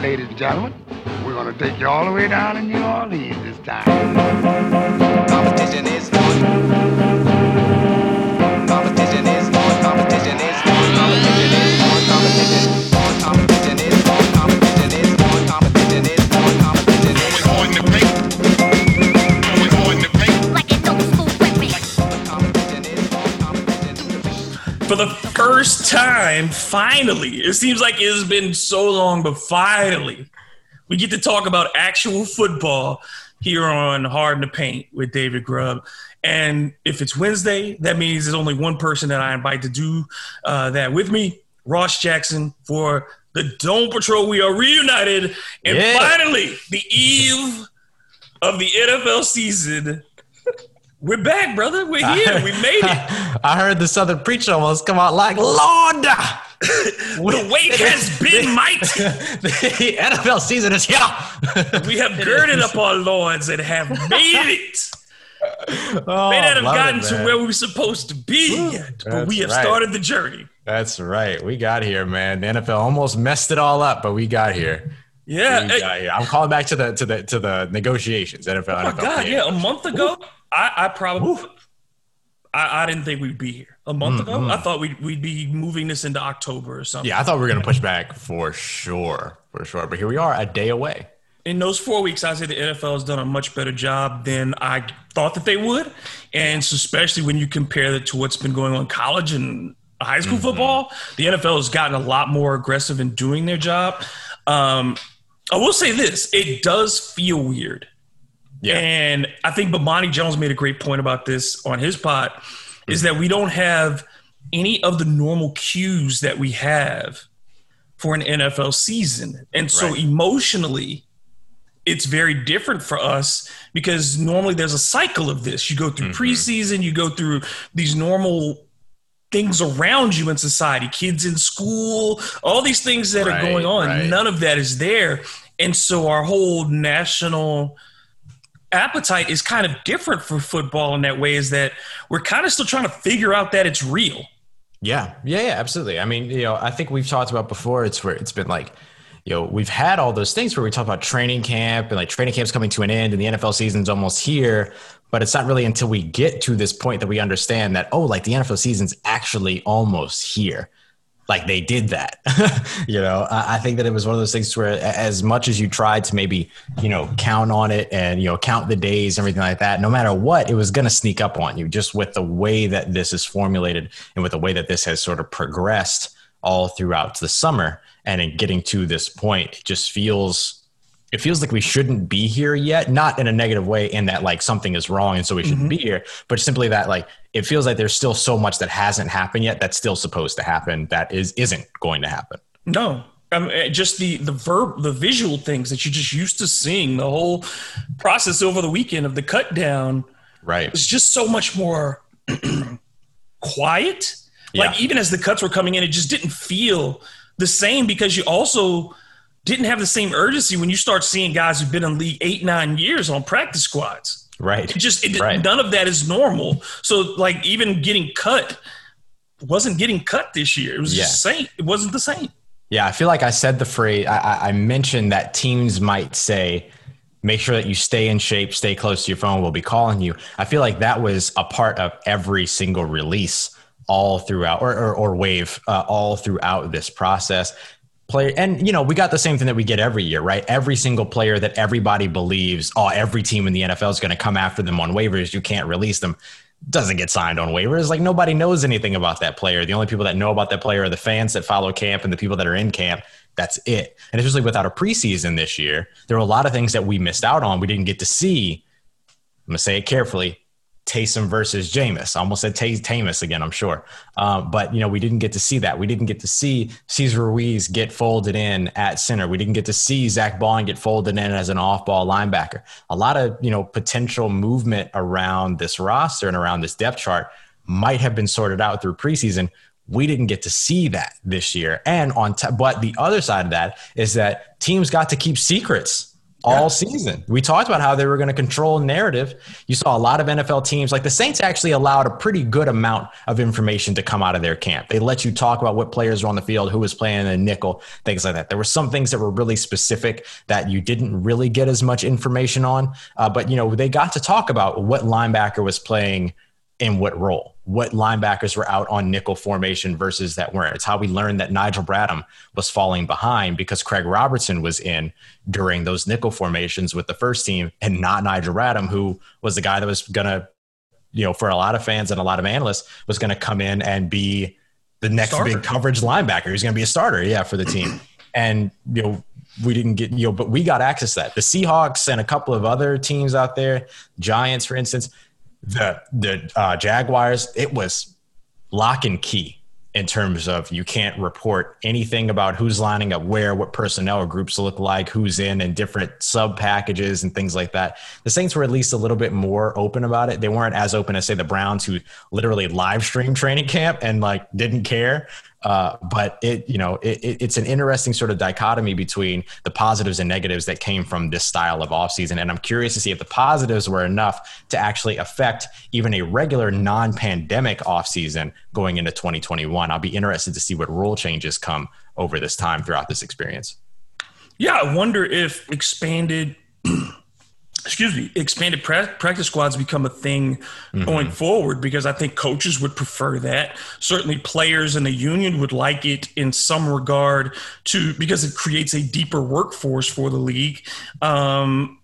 ladies and gentlemen, we're going to take you all the way down to New Orleans this time. Competition is on. Competition is on. Competition is on. Competition is on. Competition time, finally, it seems like it has been so long, but finally, we get to talk about actual football here on Hard in the Paint with David Grubb. And if it's Wednesday, that means there's only one person that I invite to do uh, that with me, Ross Jackson, for the Dome Patrol. We are reunited. And Yeah. finally, the eve of the NFL season. We're back, brother. We're here. We made it. I heard the Southern preacher almost come out like, Lord, The wait has been mighty. the NFL season is here. We have girded up our loins and have made it. Oh, May not have love it, gotten to where we were supposed to be yet, but we have right. started the journey. That's right. We got here, man. The NFL almost messed it all up, but we got here. Yeah. We got here. I'm calling back to the to the to the negotiations. NFL. oh my NFL God. Yeah. A month ago, I, I probably, I, I didn't think we'd be here. A month ago, I thought we'd, we'd be moving this into October or something. Mm-hmm. Yeah, I thought we were gonna push back for sure, for sure. But here we are, a day away. in those four weeks, I say the NFL has done a much better job than I thought that they would, and so especially when you compare it to what's been going on in college and high school football, the NFL has gotten a lot more aggressive in doing their job. Um, I will say this: it does feel weird, Yeah. and I think Bomani Jones made a great point about this on his pod, is mm-hmm. that we don't have any of the normal cues that we have for an NFL season, and so Right. emotionally it's very different for us because normally there's a cycle of this. You go through mm-hmm. preseason, you go through these normal things around you in society, kids in school, all these things that are going on. right. None of that is there. And so our whole national appetite is kind of different for football in that way is that we're kind of still trying to figure out that it's real. Yeah, yeah, yeah, absolutely. I mean, you know, I think we've talked about before. It's where it's been like, you know, we've had all those things where we talk about training camp and like training camp's coming to an end and the NFL season's almost here. But it's not really until we get to this point that we understand that oh, like the NFL season's actually almost here. Like they did that. you know, I, I think that it was one of those things where as much as you tried to maybe you know count on it and you know count the days and everything like that, no matter what, it was going to sneak up on you just with the way that this is formulated and with the way that this has sort of progressed all throughout the summer and in getting to this point it just feels it feels like we shouldn't be here yet not in a negative way in that like something is wrong and so we shouldn't be here but simply that like it feels like there's still so much that hasn't happened yet that's still supposed to happen that is isn't going to happen No, I mean, eh, just the the verb, the visual things that you're just used to seeing. The whole process over the weekend of the cut down right it's just so much more quiet. Like Yeah. even as the cuts were coming in, it just didn't feel the same because you also didn't have the same urgency when you start seeing guys who've been in league eight nine years on practice squads. right It just it, Right. none of that is normal. So like even getting cut wasn't getting cut this year. It was just Yeah. same. It wasn't the same. Yeah, I feel like I said the phrase. I, I, I mentioned that teams might say, "Make sure that you stay in shape, stay close to your phone. We'll be calling you." I feel like that was a part of every single release, all throughout, or or, or wave, uh, all throughout this process. Player, and you know, we got the same thing that we get every year, right? Every single player that everybody believes, oh, every team in the NFL is going to come after them on waivers. You can't release them doesn't get signed on waivers. Like nobody knows anything about that player. The only people that know about that player are the fans that follow camp and the people that are in camp. That's it. And especially without a preseason this year, there were a lot of things that we missed out on. We didn't get to see. I'm gonna say it carefully. Taysom versus Jameis. I almost said Tay- Tamus again, I'm sure. Um, but, you know, we didn't get to see that. We didn't get to see Cesar Ruiz get folded in at center. We didn't get to see Zack Baun get folded in as an off ball linebacker. A lot of, you know, potential movement around this roster and around this depth chart might have been sorted out through preseason. We didn't get to see that this year. And on, t- but the other side of that is that teams got to keep secrets all season. We talked about how they were going to control narrative. You saw a lot of NFL teams, like the Saints, actually allowed a pretty good amount of information to come out of their camp. They let you talk about what players were on the field, who was playing in a nickel, things like that. There were some things that were really specific that you didn't really get as much information on, uh, but you know they got to talk about what linebacker was playing in what role, what linebackers were out on nickel formation versus that weren't. It's how we learned that Nigel Bradham was falling behind because Craig Robertson was in during those nickel formations with the first team and not Nigel Bradham, who was the guy that was going to, you know, for a lot of fans and a lot of analysts, was going to come in and be the next Starter. big coverage linebacker. He's going to be a starter, yeah, for the team. And, you know, we didn't get, you know, but we got access to that. The Seahawks and a couple of other teams out there, Giants, for instance, the the uh, Jaguars, it was lock and key in terms of you can't report anything about who's lining up where, what personnel or groups look like, who's in, and different sub packages and things like that. The Saints were at least a little bit more open about it. They weren't as open as say the Browns, who literally live streamed training camp and like didn't care. Uh, but it, you know, it, it- it's an interesting sort of dichotomy between the positives and negatives that came from this style of offseason. And I'm curious to see if the positives were enough to actually affect even a regular non-pandemic offseason going into 2021. I'll be interested to see what rule changes come over this time throughout this experience. Yeah, I wonder if expanded, excuse me, expanded pra- practice squads become a thing going forward because I think coaches would prefer that. Certainly, players in the union would like it in some regard to because it creates a deeper workforce for the league. Um,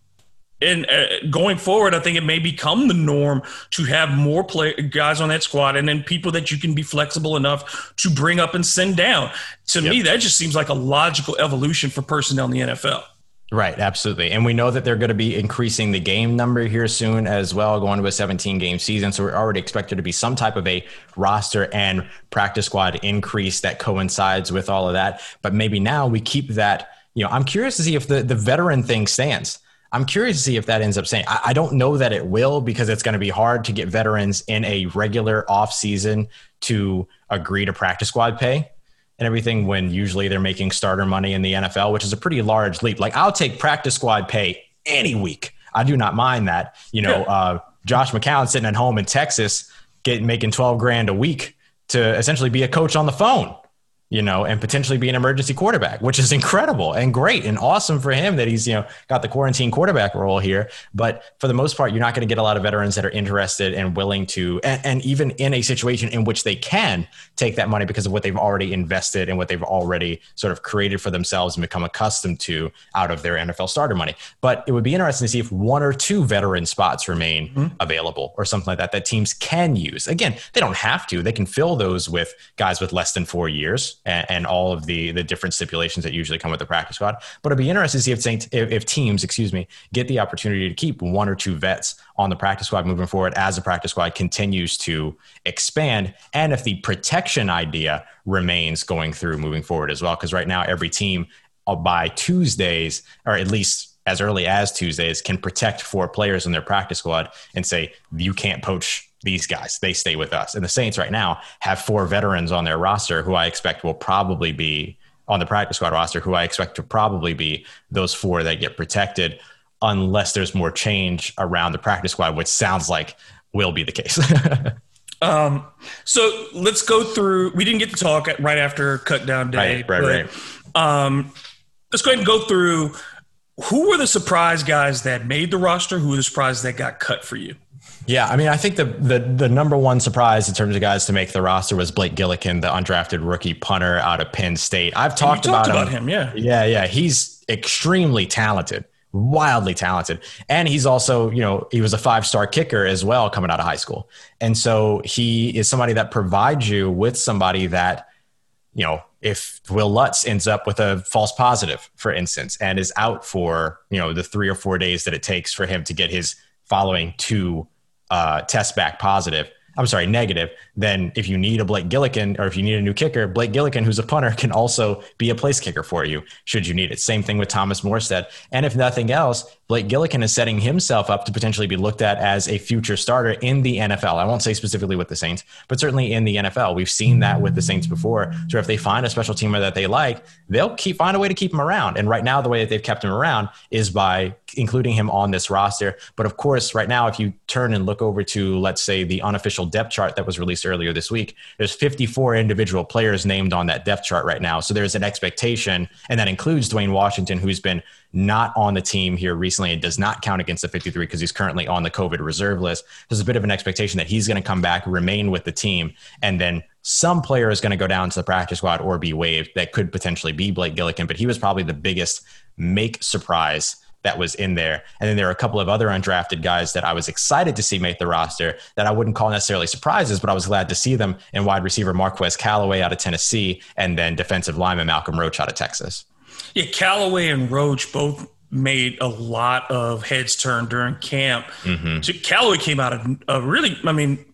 and uh, going forward, I think it may become the norm to have more play guys on that squad, and then people that you can be flexible enough to bring up and send down. To me, that just seems like a logical evolution for personnel in the NFL. Right, absolutely. And we know that they're going to be increasing the game number here soon as well, going to a 17 game season. So we're already expected to be some type of a roster and practice squad increase that coincides with all of that. But maybe now we keep that, you know, I'm curious to see if the, the veteran thing stands. I'm curious to see if that ends up saying. I, I don't know that it will because it's going to be hard to get veterans in a regular off season to agree to practice squad pay and everything when usually they're making starter money in the NFL, which is a pretty large leap. Like I'll take practice squad pay any week. I do not mind that. You know, Yeah. uh, Josh McCown sitting at home in Texas, getting making 12 grand a week to essentially be a coach on the phone, you know, and potentially be an emergency quarterback, which is incredible and great and awesome for him that he's, you know, got the quarantine quarterback role here. But for the most part, you're not going to get a lot of veterans that are interested and willing to, and, and even in a situation in which they can take that money because of what they've already invested and what they've already sort of created for themselves and become accustomed to out of their NFL starter money. But it would be interesting to see if one or two veteran spots remain mm-hmm. available or something like that that teams can use. Again, they don't have to. They can fill those with guys with less than four years and, and all of the the different stipulations that usually come with the practice squad. But it'd be interesting to see if if teams, excuse me, get the opportunity to keep one or two vets on the practice squad moving forward as the practice squad continues to expand, and if the protection idea remains going through moving forward as well. Because right now, every team uh, by Tuesdays, or at least as early as Tuesdays, can protect four players in their practice squad and say, you can't poach these guys. They stay with us. And the Saints right now have four veterans on their roster who I expect will probably be on the practice squad roster, who I expect to probably be those four that get protected unless there's more change around the practice squad, which sounds like will be the case. Um, so let's go through. We didn't get to talk right after cut down day. right, right, but, Um, let's go ahead and go through who were the surprise guys that made the roster. Who were the surprise that got cut for you? Yeah, I mean, I think the, the the number one surprise in terms of guys to make the roster was Blake Gillikin, the undrafted rookie punter out of Penn State. I've talked, talked about, about him, yeah. yeah, yeah. He's extremely talented, wildly talented, and he's also, you know, he was a five star kicker as well coming out of high school, and so he is somebody that provides you with somebody that, you know, if Wil Lutz ends up with a false positive, for instance, and is out for you know the three or four days that it takes for him to get his following two uh, test back positive, I'm sorry, negative, then if you need a Blake Gillikin or if you need a new kicker, Blake Gillikin, who's a punter, can also be a place kicker for you should you need it. Same thing with Thomas Morstead. And if nothing else, Blake Gillikin is setting himself up to potentially be looked at as a future starter in the NFL. I won't say specifically with the Saints, but certainly in the NFL. We've seen that with the Saints before. So if they find a special teamer that they like, they'll keep find a way to keep him around. And right now, the way that they've kept him around is by including him on this roster. But of course, right now, if you turn and look over to, let's say, the unofficial depth chart that was released earlier this week, there's 54 individual players named on that depth chart right now. So there's an expectation, and that includes Dwayne Washington, who's been not on the team here recently and does not count against the 53 because he's currently on the COVID reserve list. There's a bit of an expectation that he's going to come back, remain with the team, and then some player is going to go down to the practice squad or be waived. That could potentially be Blake Gillikin, but he was probably the biggest make surprise that was in there. And then there are a couple of other undrafted guys that I was excited to see make the roster that I wouldn't call necessarily surprises, but I was glad to see them in wide receiver Marquez Callaway out of Tennessee and then defensive lineman Malcolm Roach out of Texas. Yeah, Callaway and Roach both made a lot of heads turn during camp. Mm-hmm. So Callaway came out of a really, I mean,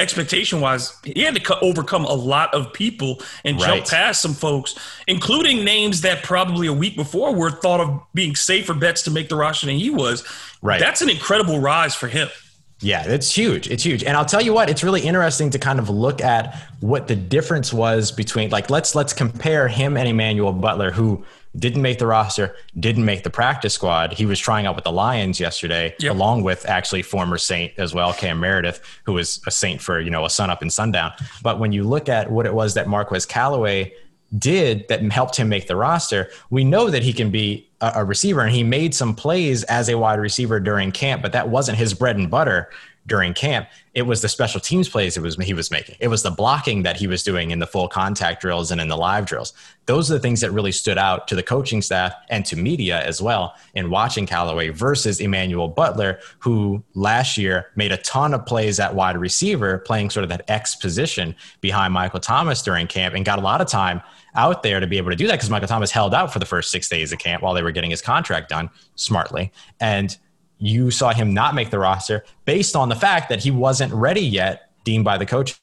expectation wise, he had to overcome a lot of people and right. jump past some folks, including names that probably a week before were thought of being safer bets to make the roster than he was. Right. That's an incredible rise for him. Yeah, it's huge. It's huge. And I'll tell you what, it's really interesting to kind of look at what the difference was between like let's let's compare him and Emmanuel Butler who didn't make the roster, didn't make the practice squad. He was trying out with the Lions yesterday, yep. along with actually former Saint as well, Cam Meredith, who was a Saint for, you know, a sun up and sundown. But when you look at what it was that Marquez Callaway did that helped him make the roster, we know that he can be a, a receiver and he made some plays as a wide receiver during camp, but that wasn't his bread and butter during camp. It was the special teams plays it was he was making. It was the blocking that he was doing in the full contact drills and in the live drills. Those are the things that really stood out to the coaching staff and to media as well in watching Callaway versus Emmanuel Butler, who last year made a ton of plays at wide receiver, playing sort of that X position behind Michael Thomas during camp and got a lot of time out there to be able to do that because Michael Thomas held out for the first six days of camp while they were getting his contract done smartly. And you saw him not make the roster based on the fact that he wasn't ready yet, deemed by the coaching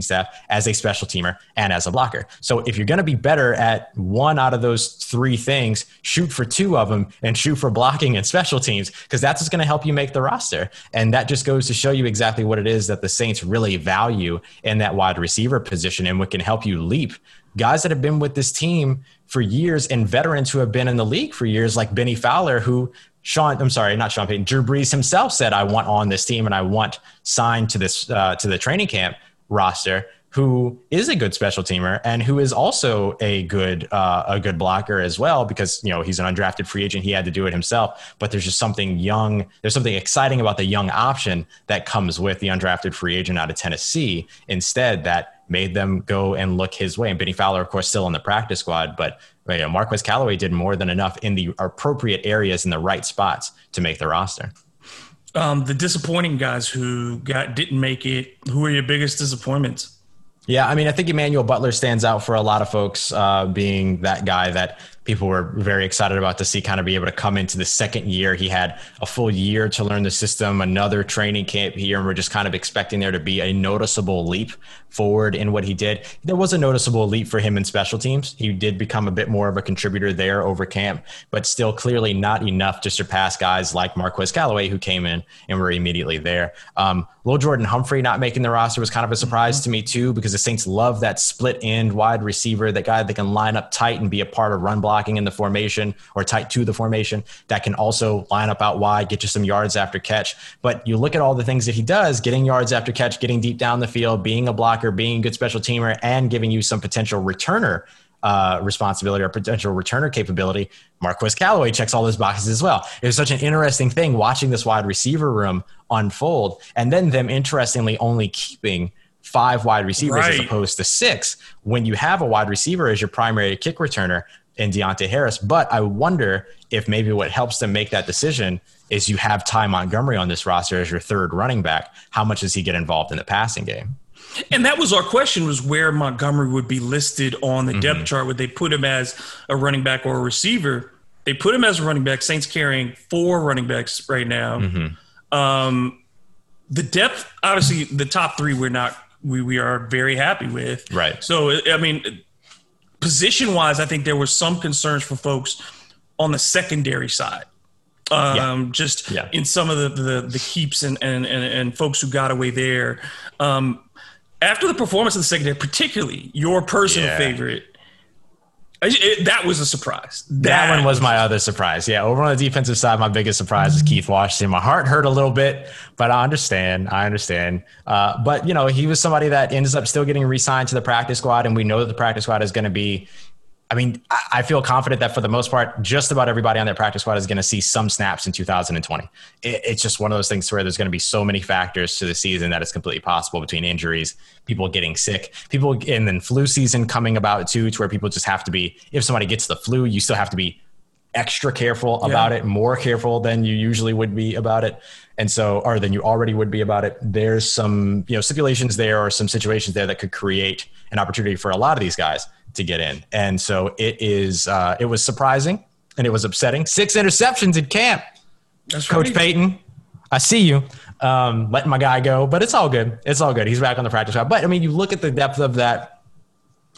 staff as a special teamer and as a blocker. So if you're going to be better at one out of those three things, shoot for two of them and shoot for blocking and special teams because that's what's going to help you make the roster. And that just goes to show you exactly what it is that the Saints really value in that wide receiver position and what can help you leap. Guys that have been with this team for years and veterans who have been in the league for years, like Bennie Fowler, who Sean, I'm sorry, not Sean Payton. Drew Brees himself said, "I want on this team and I want signed to this uh, to the training camp roster." Who is a good special teamer and who is also a good uh, a good blocker as well because you know he's an undrafted free agent. He had to do it himself, but there's just something young. There's something exciting about the young option that comes with the undrafted free agent out of Tennessee. Instead, that made them go and look his way. And Bennie Fowler, of course, still in the practice squad, but you know, Marquez Callaway did more than enough in the appropriate areas in the right spots to make the roster. Um, the disappointing guys who got didn't make it. Who are your biggest disappointments? Yeah, I mean, I think Emmanuel Butler stands out for a lot of folks, uh, being that guy that people were very excited about to see kind of be able to come into the second year. He had a full year to learn the system, another training camp here, and we're just kind of expecting there to be a noticeable leap forward in what he did. There was a noticeable leap for him in special teams. He did become a bit more of a contributor there over camp, but still clearly not enough to surpass guys like Marquez Callaway, who came in and were immediately there. Um, Lil'Jordan Humphrey not making the roster was kind of a surprise mm-hmm. to me, too, because the Saints love that split end wide receiver, that guy that can line up tight and be a part of run blocking in the formation or tight to the formation that can also line up out wide, get you some yards after catch. But you look at all the things that he does getting yards after catch, getting deep down the field, being a blocker, being a good special teamer, and giving you some potential returner. Uh, responsibility or potential returner capability, Marquez Callaway checks all those boxes as well. It was such an interesting thing watching this wide receiver room unfold, and then them interestingly only keeping five wide receivers right. as opposed to six when you have a wide receiver as your primary kick returner in Deonte Harris. But I wonder if maybe what helps them make that decision is you have Ty Montgomery on this roster as your third running back. How much does he get involved in the passing game? And that was our question: was where Montgomery would be listed on the mm-hmm. depth chart? Would they put him as a running back or a receiver? They put him as a running back. Saints carrying four running backs right now. Mm-hmm. Um, the depth, obviously, the top three we're not we we are very happy with. Right. So I mean, position wise, I think there were some concerns for folks on the secondary side. Um, Yeah. just Yeah. in some of the, the, the keeps and, and, and, and folks who got away there. Um, after the performance of the secondary, particularly your personal Yeah. favorite, it- that was a surprise. That one was my other surprise. Yeah, over on the defensive side, my biggest surprise is Keith Washington. My heart hurt a little bit, but I understand. I understand. Uh, but you know, he was somebody that ends up still getting re-signed to the practice squad, and we know that the practice squad is going to be. I mean, I- feel confident that for the most part, just about everybody on that practice squad is going to see some snaps in 2020. It, it's just one of those things where there's going to be so many factors to the season that it's completely possible between injuries, people getting sick, people, and then flu season coming about too, to where people just have to be. If somebody gets the flu, you still have to be extra careful about it, more careful than you usually would be about it. And so, or than you already would be about it. There's some, you know, stipulations there or some situations there that could create an opportunity for a lot of these guys to get in. And so it is, uh, it was surprising and it was upsetting. Six interceptions in camp. That's Coach right. Payton, I see you. Um, letting my guy go, but it's all good. It's all good. He's back on the practice squad. But I mean, you look at the depth of that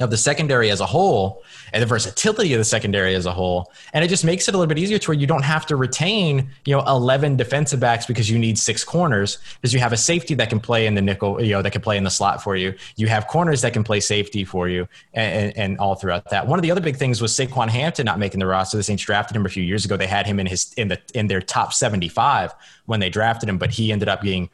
of the secondary as a whole and the versatility of the secondary as a whole. And it just makes it a little bit easier to where you don't have to retain, you know, 11 defensive backs because you need six corners because you have a safety that can play in the nickel, you know, that can play in the slot for you. You have corners that can play safety for you and, and, and all throughout that. One of the other big things was Saquan Hampton not making the roster. The Saints drafted him a few years ago. They had him in his, in the, in their top 75 when they drafted him, but he ended up being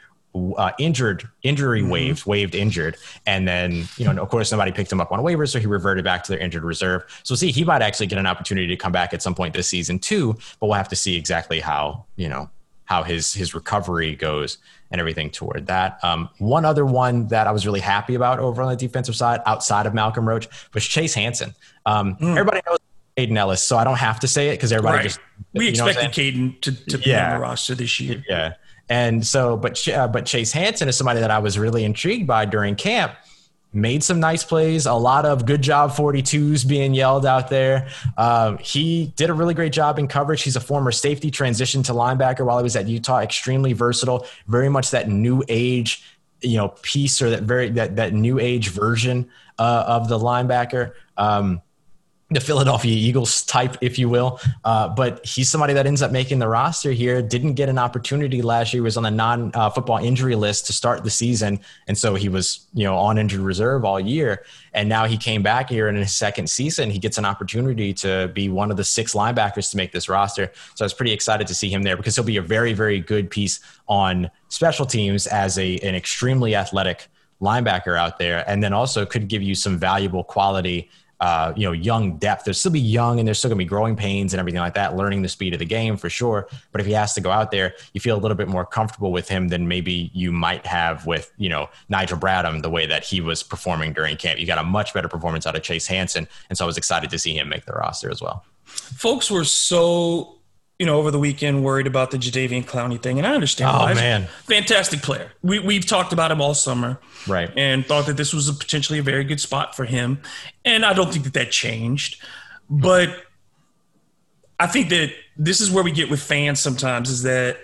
uh, injured, injury waived, waived injured, and then you know, of course, nobody picked him up on waivers, so he reverted back to their injured reserve. So, see, he might actually get an opportunity to come back at some point this season too, but we'll have to see exactly how you know how his his recovery goes and everything toward that. Um, one other one that I was really happy about over on the defensive side, outside of Malcolm Roach, was Chase Hansen. Um, Everybody knows Kaden Elliss, so I don't have to say it because everybody Right. just we you know what I'm expected? Kaden to, to be on the roster this year. Yeah. And so, but uh, but Chase Hansen is somebody that I was really intrigued by during camp. Made some nice plays, a lot of good job 42s being yelled out there. Um, he did a really great job in coverage. He's a former safety, transition to linebacker while he was at Utah. Extremely versatile, very much that new age, you know, piece or that very that that new age version uh, of the linebacker. Um, the Philadelphia Eagles type, if you will. Uh, but he's somebody that ends up making the roster here. Didn't get an opportunity last year. Was on the non-football injury list to start the season, and so he was, you know, on injured reserve all year. And now he came back here in his second season. He gets an opportunity to be one of the six linebackers to make this roster. So I was pretty excited to see him there because he'll be a very, very good piece on special teams as a an extremely athletic linebacker out there, and then also could give you some valuable quality uh, you know, young depth. There'll still be young and there's still gonna be growing pains and everything like that, learning the speed of the game for sure. But if he has to go out there, you feel a little bit more comfortable with him than maybe you might have with, you know, Nigel Bradham, the way that he was performing during camp. You got a much better performance out of Chase Hansen. And so I was excited to see him make the roster as well. Folks were so, you know, over the weekend worried about the Jadeveon Clowney thing, and I understand. Oh, why. Man. fantastic player. We we've talked about him all summer, Right. and thought that this was a potentially a very good spot for him. And I don't think that that changed, but I think that this is where we get with fans sometimes is that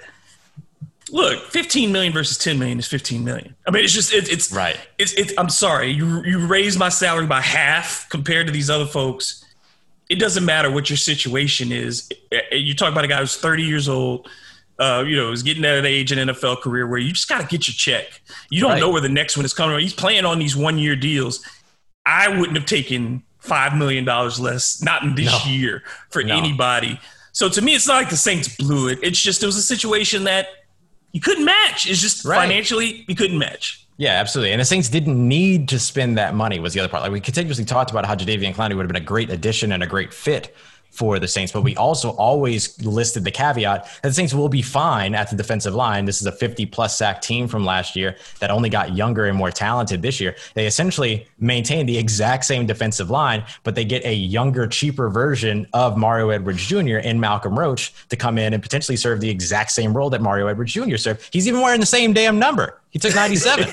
look, 15 million versus 10 million is 15 million. I mean, it's just it, it's Right. It's it's I'm sorry, you you raise my salary by half compared to these other folks. It doesn't matter what your situation is. You talk about a guy who's 30 years old. Uh, you know, is getting at an age in NFL career where you just got to get your check. You don't Right. know where the next one is coming. He's playing on these one year deals. I wouldn't have taken five million dollars less, not in this No. year, for No. anybody. So to me, it's not like the Saints blew it. It's just it was a situation that you couldn't match. It's just Right. financially you couldn't match. Yeah, absolutely. And the Saints didn't need to spend that money was the other part. Like we continuously talked about how Jadeveon Clowney would have been a great addition and a great fit for the Saints, but we also always listed the caveat that the Saints will be fine at the defensive line. This is a 50 plus sack team from last year that only got younger and more talented this year. They essentially maintain the exact same defensive line, but they get a younger, cheaper version of Mario Edwards Jr. and Malcolm Roach to come in and potentially serve the exact same role that Mario Edwards Jr. served. He's even wearing the same damn number. He took 97.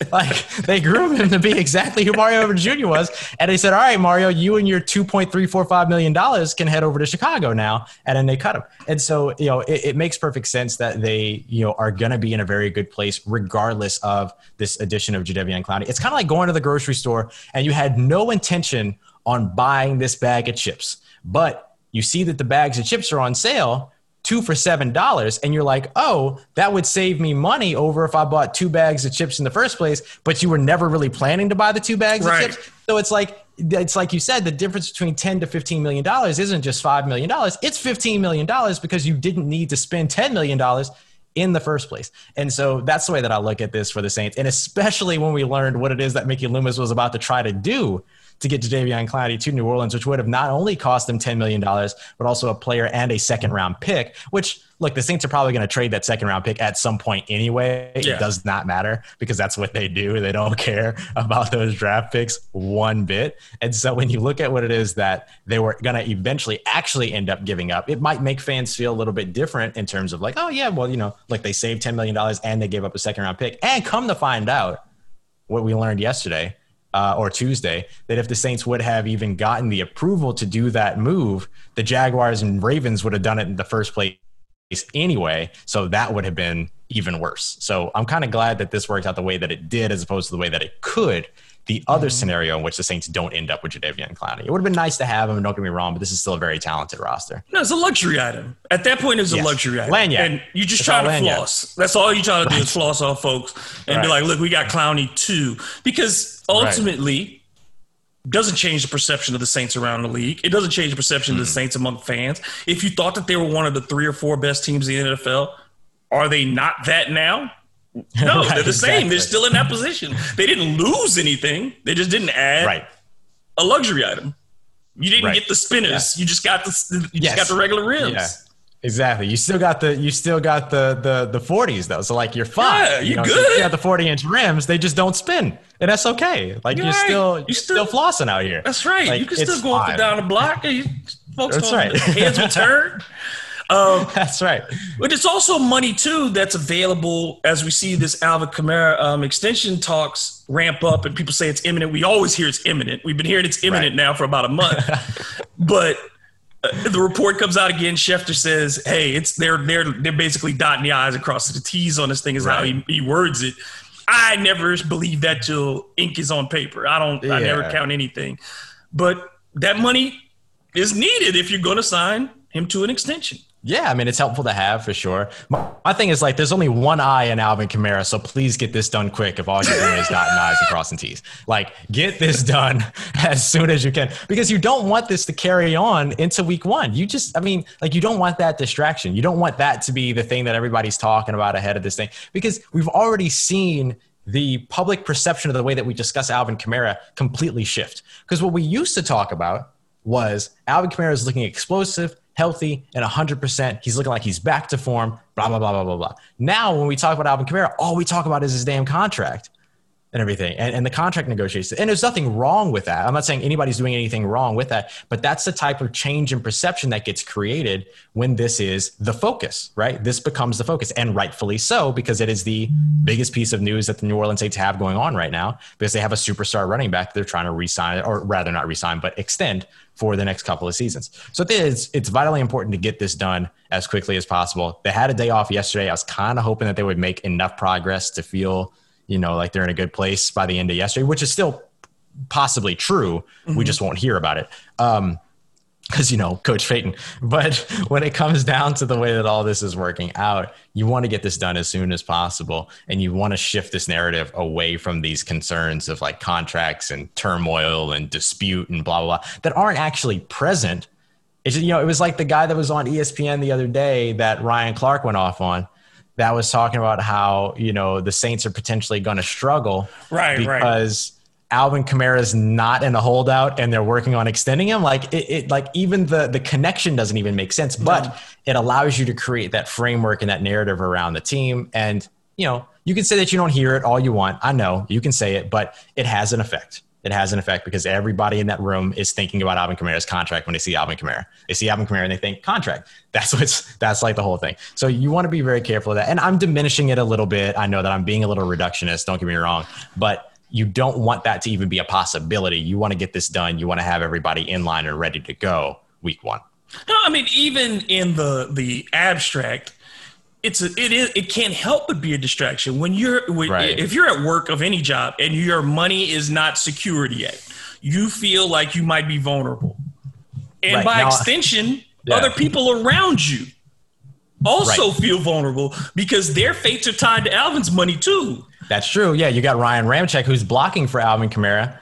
like they groomed him to be exactly who Mario Edwards Jr. was. And they said, all right, Mario, you and your $2.345 million can head over to Chicago now. And then they cut him. And so, you know, it, it makes perfect sense that they, you know, are going to be in a very good place regardless of this addition of Jadeveon Clowney. It's kind of like going to the grocery store and you had no intention on buying this bag of chips, but you see that the bags of chips are on sale two for seven dollars and you're like oh that would save me money over if i bought two bags of chips in the first place but you were never really planning to buy the two bags Right. of chips so it's like it's like you said the difference between 10 to 15 million dollars isn't just 5 million dollars it's 15 million dollars because you didn't need to spend 10 million dollars in the first place. And so that's the way that I look at this for the Saints. And especially when we learned what it is that Mickey Loomis was about to try to do to get to Jadeveon Clowney to New Orleans, which would have not only cost them $10 million, but also a player and a second round pick, which look, the Saints are probably going to trade that second round pick at some point anyway. Yeah. It does not matter because that's what they do. They don't care about those draft picks one bit. And so when you look at what it is that they were going to eventually actually end up giving up, it might make fans feel a little bit different in terms of like, oh, yeah, well, you know, like they saved $10 million and they gave up a second round pick. And come to find out what we learned yesterday uh, or Tuesday that if the Saints would have even gotten the approval to do that move, the Jaguars and Ravens would have done it in the first place anyway. So that would have been even worse. So I'm kind of glad that this worked out the way that it did as opposed to the way that it could. The other scenario in which the Saints don't end up with Jadeveon Clowney. It would have been nice to have him, don't get me wrong, but this is still a very talented roster. No, it's a luxury item. At that point, it's a Yes. luxury item. Lanyard. And you just It's try to lanyard. floss. That's all you try to do is floss off folks and be like, look, we got Clowney too. Because ultimately, doesn't change the perception of the Saints around the league. It doesn't change the perception of Mm. the Saints among fans. If you thought that they were one of the three or four best teams in the NFL, are they not that now? No, Right, they're the same. They're still in that position. They didn't lose anything. They just didn't add Right. a luxury item. You didn't Right. get the spinners. You just got the you Yes. just got the regular rims. Yeah. Exactly. You still got the you still got the the the 40s though. So like you're fine. Yeah, you know, so good. You got the 40 inch rims. They just don't spin, and that's okay. Like You're you're, right. still You you're still- still, flossing out here. That's right. Like, you can still go up and down the block. And you, folks That's right. Heads will turn. Um, That's right. but it's also money too that's available as we see this Alvin Kamara um, extension talks ramp up, and people say it's imminent. We always hear it's imminent. We've been hearing it's imminent Right. now for about a month, but. uh, The report comes out again. Schefter says, "Hey, it's they're they're they're basically dotting the i's across the t's on this thing." Is how he, he words it. I never believe that till ink is on paper. I don't. I never count anything. But that money is needed if you're going to sign him to an extension. Yeah, I mean it's helpful to have for sure. My, my thing is like there's only one eye in Alvin Kamara, so please get this done quick. If all you're doing is dotting I's and crossing T's, like get this done as soon as you can, because you don't want this to carry on into Week One. You just, I mean, like you don't want that distraction. You don't want that to be the thing that everybody's talking about ahead of this thing, because we've already seen the public perception of the way that we discuss Alvin Kamara completely shift. Because what we used to talk about was Alvin Kamara is looking explosive, healthy, and 100%. He's looking like he's back to form, blah, blah, blah, blah, blah, blah. Now, when we talk about Alvin Kamara, all we talk about is his damn contract and everything and, and the contract negotiations. And there's nothing wrong with that. I'm not saying anybody's doing anything wrong with that, but that's the type of change in perception that gets created when this is the focus, right? This becomes the focus, and rightfully so, because it is the biggest piece of news that the New Orleans Saints have going on right now, because they have a superstar running back they're trying to re-sign, or rather not re-sign, but extend for the next couple of seasons. So it is, it's vitally important to get this done as quickly as possible. They had a day off yesterday. I was kind of hoping that they would make enough progress to feel you know, like they're in a good place by the end of yesterday, which is still possibly true. We just won't hear about it. Um, because you know coach Payton. But when it comes down to the way that all this is working out, you want to get this done as soon as possible, and you want to shift this narrative away from these concerns of like contracts and turmoil and dispute and blah blah blah that aren't actually present. It's you know it was like the guy that was on ESPN the other day that Ryan Clark went off on. That was talking about how you know the Saints are potentially going to struggle, Right, right. because Alvin Kamara is not in a holdout and they're working on extending him. Like it, it like even the the connection doesn't even make sense, but it allows you to create that framework and that narrative around the team. And you know, you can say that you don't hear it all you want. I know you can say it, but it has an effect. It has an effect because everybody in that room is thinking about Alvin Kamara's contract when they see Alvin Kamara. They see Alvin Kamara and they think contract. That's what's that's like the whole thing. So you want to be very careful of that. And I'm diminishing it a little bit. I know that I'm being a little reductionist. Don't get me wrong, but you don't want that to even be a possibility. You want to get this done. You want to have everybody in line and ready to go week one. No, I mean even in the the abstract, it's a, it is it can't help but be a distraction when you're when, Right. if you're at work of any job and your money is not secured yet, you feel like you might be vulnerable, and Right. by Now- extension, Yeah. other people around you also Right. feel vulnerable because their fates are tied to Alvin's money too. That's true. Yeah, you got Ryan Ramczyk who's blocking for Alvin Kamara.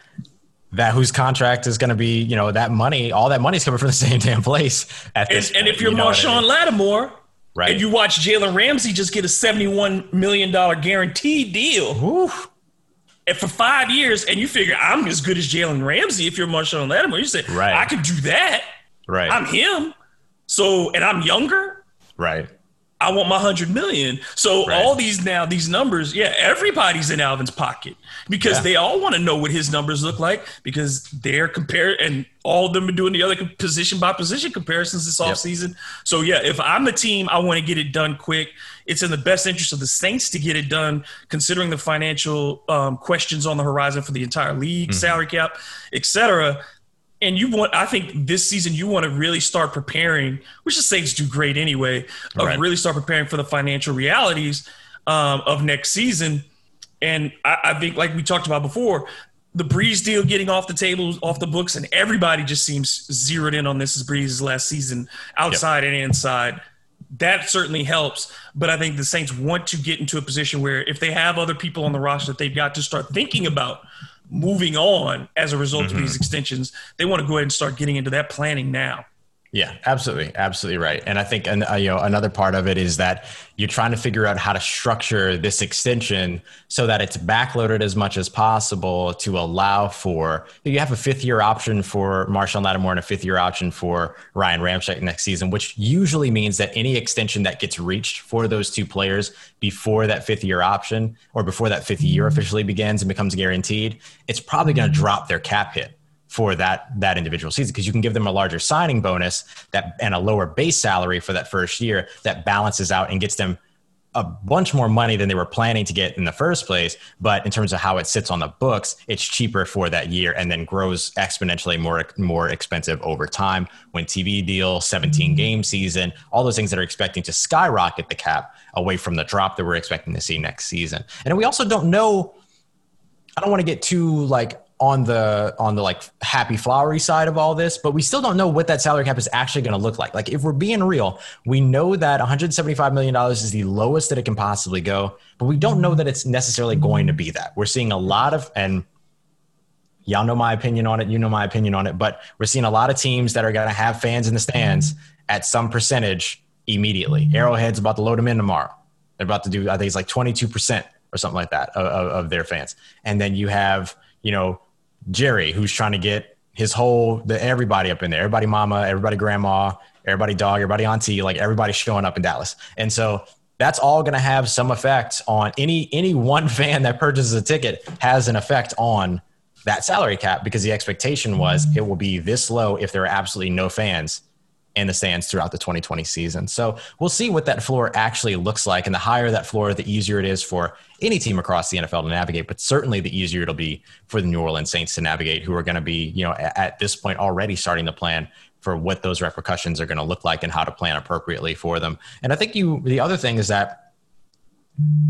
That whose contract is going to be, you know, that money. All that money's coming from the same damn place. At And, this and point, if you're you know what I Marshon mean? Lattimore, Right. and you watch Jalen Ramsey just get a seventy-one million dollar guaranteed deal. Whew. and for five years, and you figure I'm as good as Jalen Ramsey if you're Marshon Lattimore. You say, Right. I could do that. right, I'm him. So, and I'm younger. right, I want my hundred million. So Right. all these now, these numbers, yeah, everybody's in Alvin's pocket because Yeah. they all want to know what his numbers look like because they're compared and all of them are doing the other position by position comparisons this Yep. offseason. So yeah, if I'm the team, I want to get it done quick. It's in the best interest of the Saints to get it done, considering the financial um, questions on the horizon for the entire league, Mm-hmm. salary cap, et cetera and you want i think this season you want to really start preparing which the saints do great anyway of Right. really start preparing for the financial realities um, of next season. And I, I think like we talked about before the Brees deal getting off the table off the books and everybody just seems zeroed in on this as Brees's last season outside and inside. That certainly helps but i think the saints want to get into a position where if they have other people on the roster that they've got to start thinking about moving on as a result of these mm-hmm. extensions they want to go ahead and start getting into that planning now Yeah, absolutely, absolutely right. And I think, and uh, you know, another part of it is that you're trying to figure out how to structure this extension so that it's backloaded as much as possible to allow for. You have a fifth year option for Marshon Lattimore and a fifth year option for Ryan Ramczyk next season, which usually means that any extension that gets reached for those two players before that fifth year option or before that fifth year officially begins and becomes guaranteed, it's probably going to drop their cap hit for that that individual season because you can give them a larger signing bonus that and a lower base salary for that first year that balances out and gets them a bunch more money than they were planning to get in the first place. But in terms of how it sits on the books it's cheaper for that year and then grows exponentially more more expensive over time. When TV deal 17 mm-hmm. game season all those things that are expecting to skyrocket the cap away from the drop that we're expecting to see next season. And we also don't know I don't want to get too like on the on the like happy flowery side of all this, but we still don't know what that salary cap is actually going to look like. Like if we're being real, we know that 175 million dollars is the lowest that it can possibly go, but we don't know that it's necessarily going to be that. We're seeing a lot of and y'all know my opinion on it, you know my opinion on it, but we're seeing a lot of teams that are going to have fans in the stands at some percentage immediately. Arrowhead's about to load them in tomorrow. They're about to do, I think it's like 22% or something like that of, of, of their fans. And then you have, you know, Jerry who's trying to get his whole, the, everybody up in there, everybody mama, everybody grandma, everybody dog, everybody auntie, like everybody showing up in Dallas. And so that's all going to have some effect on any, any one fan that purchases a ticket has an effect on that salary cap because the expectation was it will be this low if there are absolutely no fans in the stands throughout the 2020 season. So we'll see what that floor actually looks like. And the higher that floor, the easier it is for any team across the NFL to navigate, but certainly the easier it'll be for the New Orleans Saints to navigate, who are going to be, you know, at, at this point already starting to plan for what those repercussions are going to look like and how to plan appropriately for them. And I think you, the other thing is that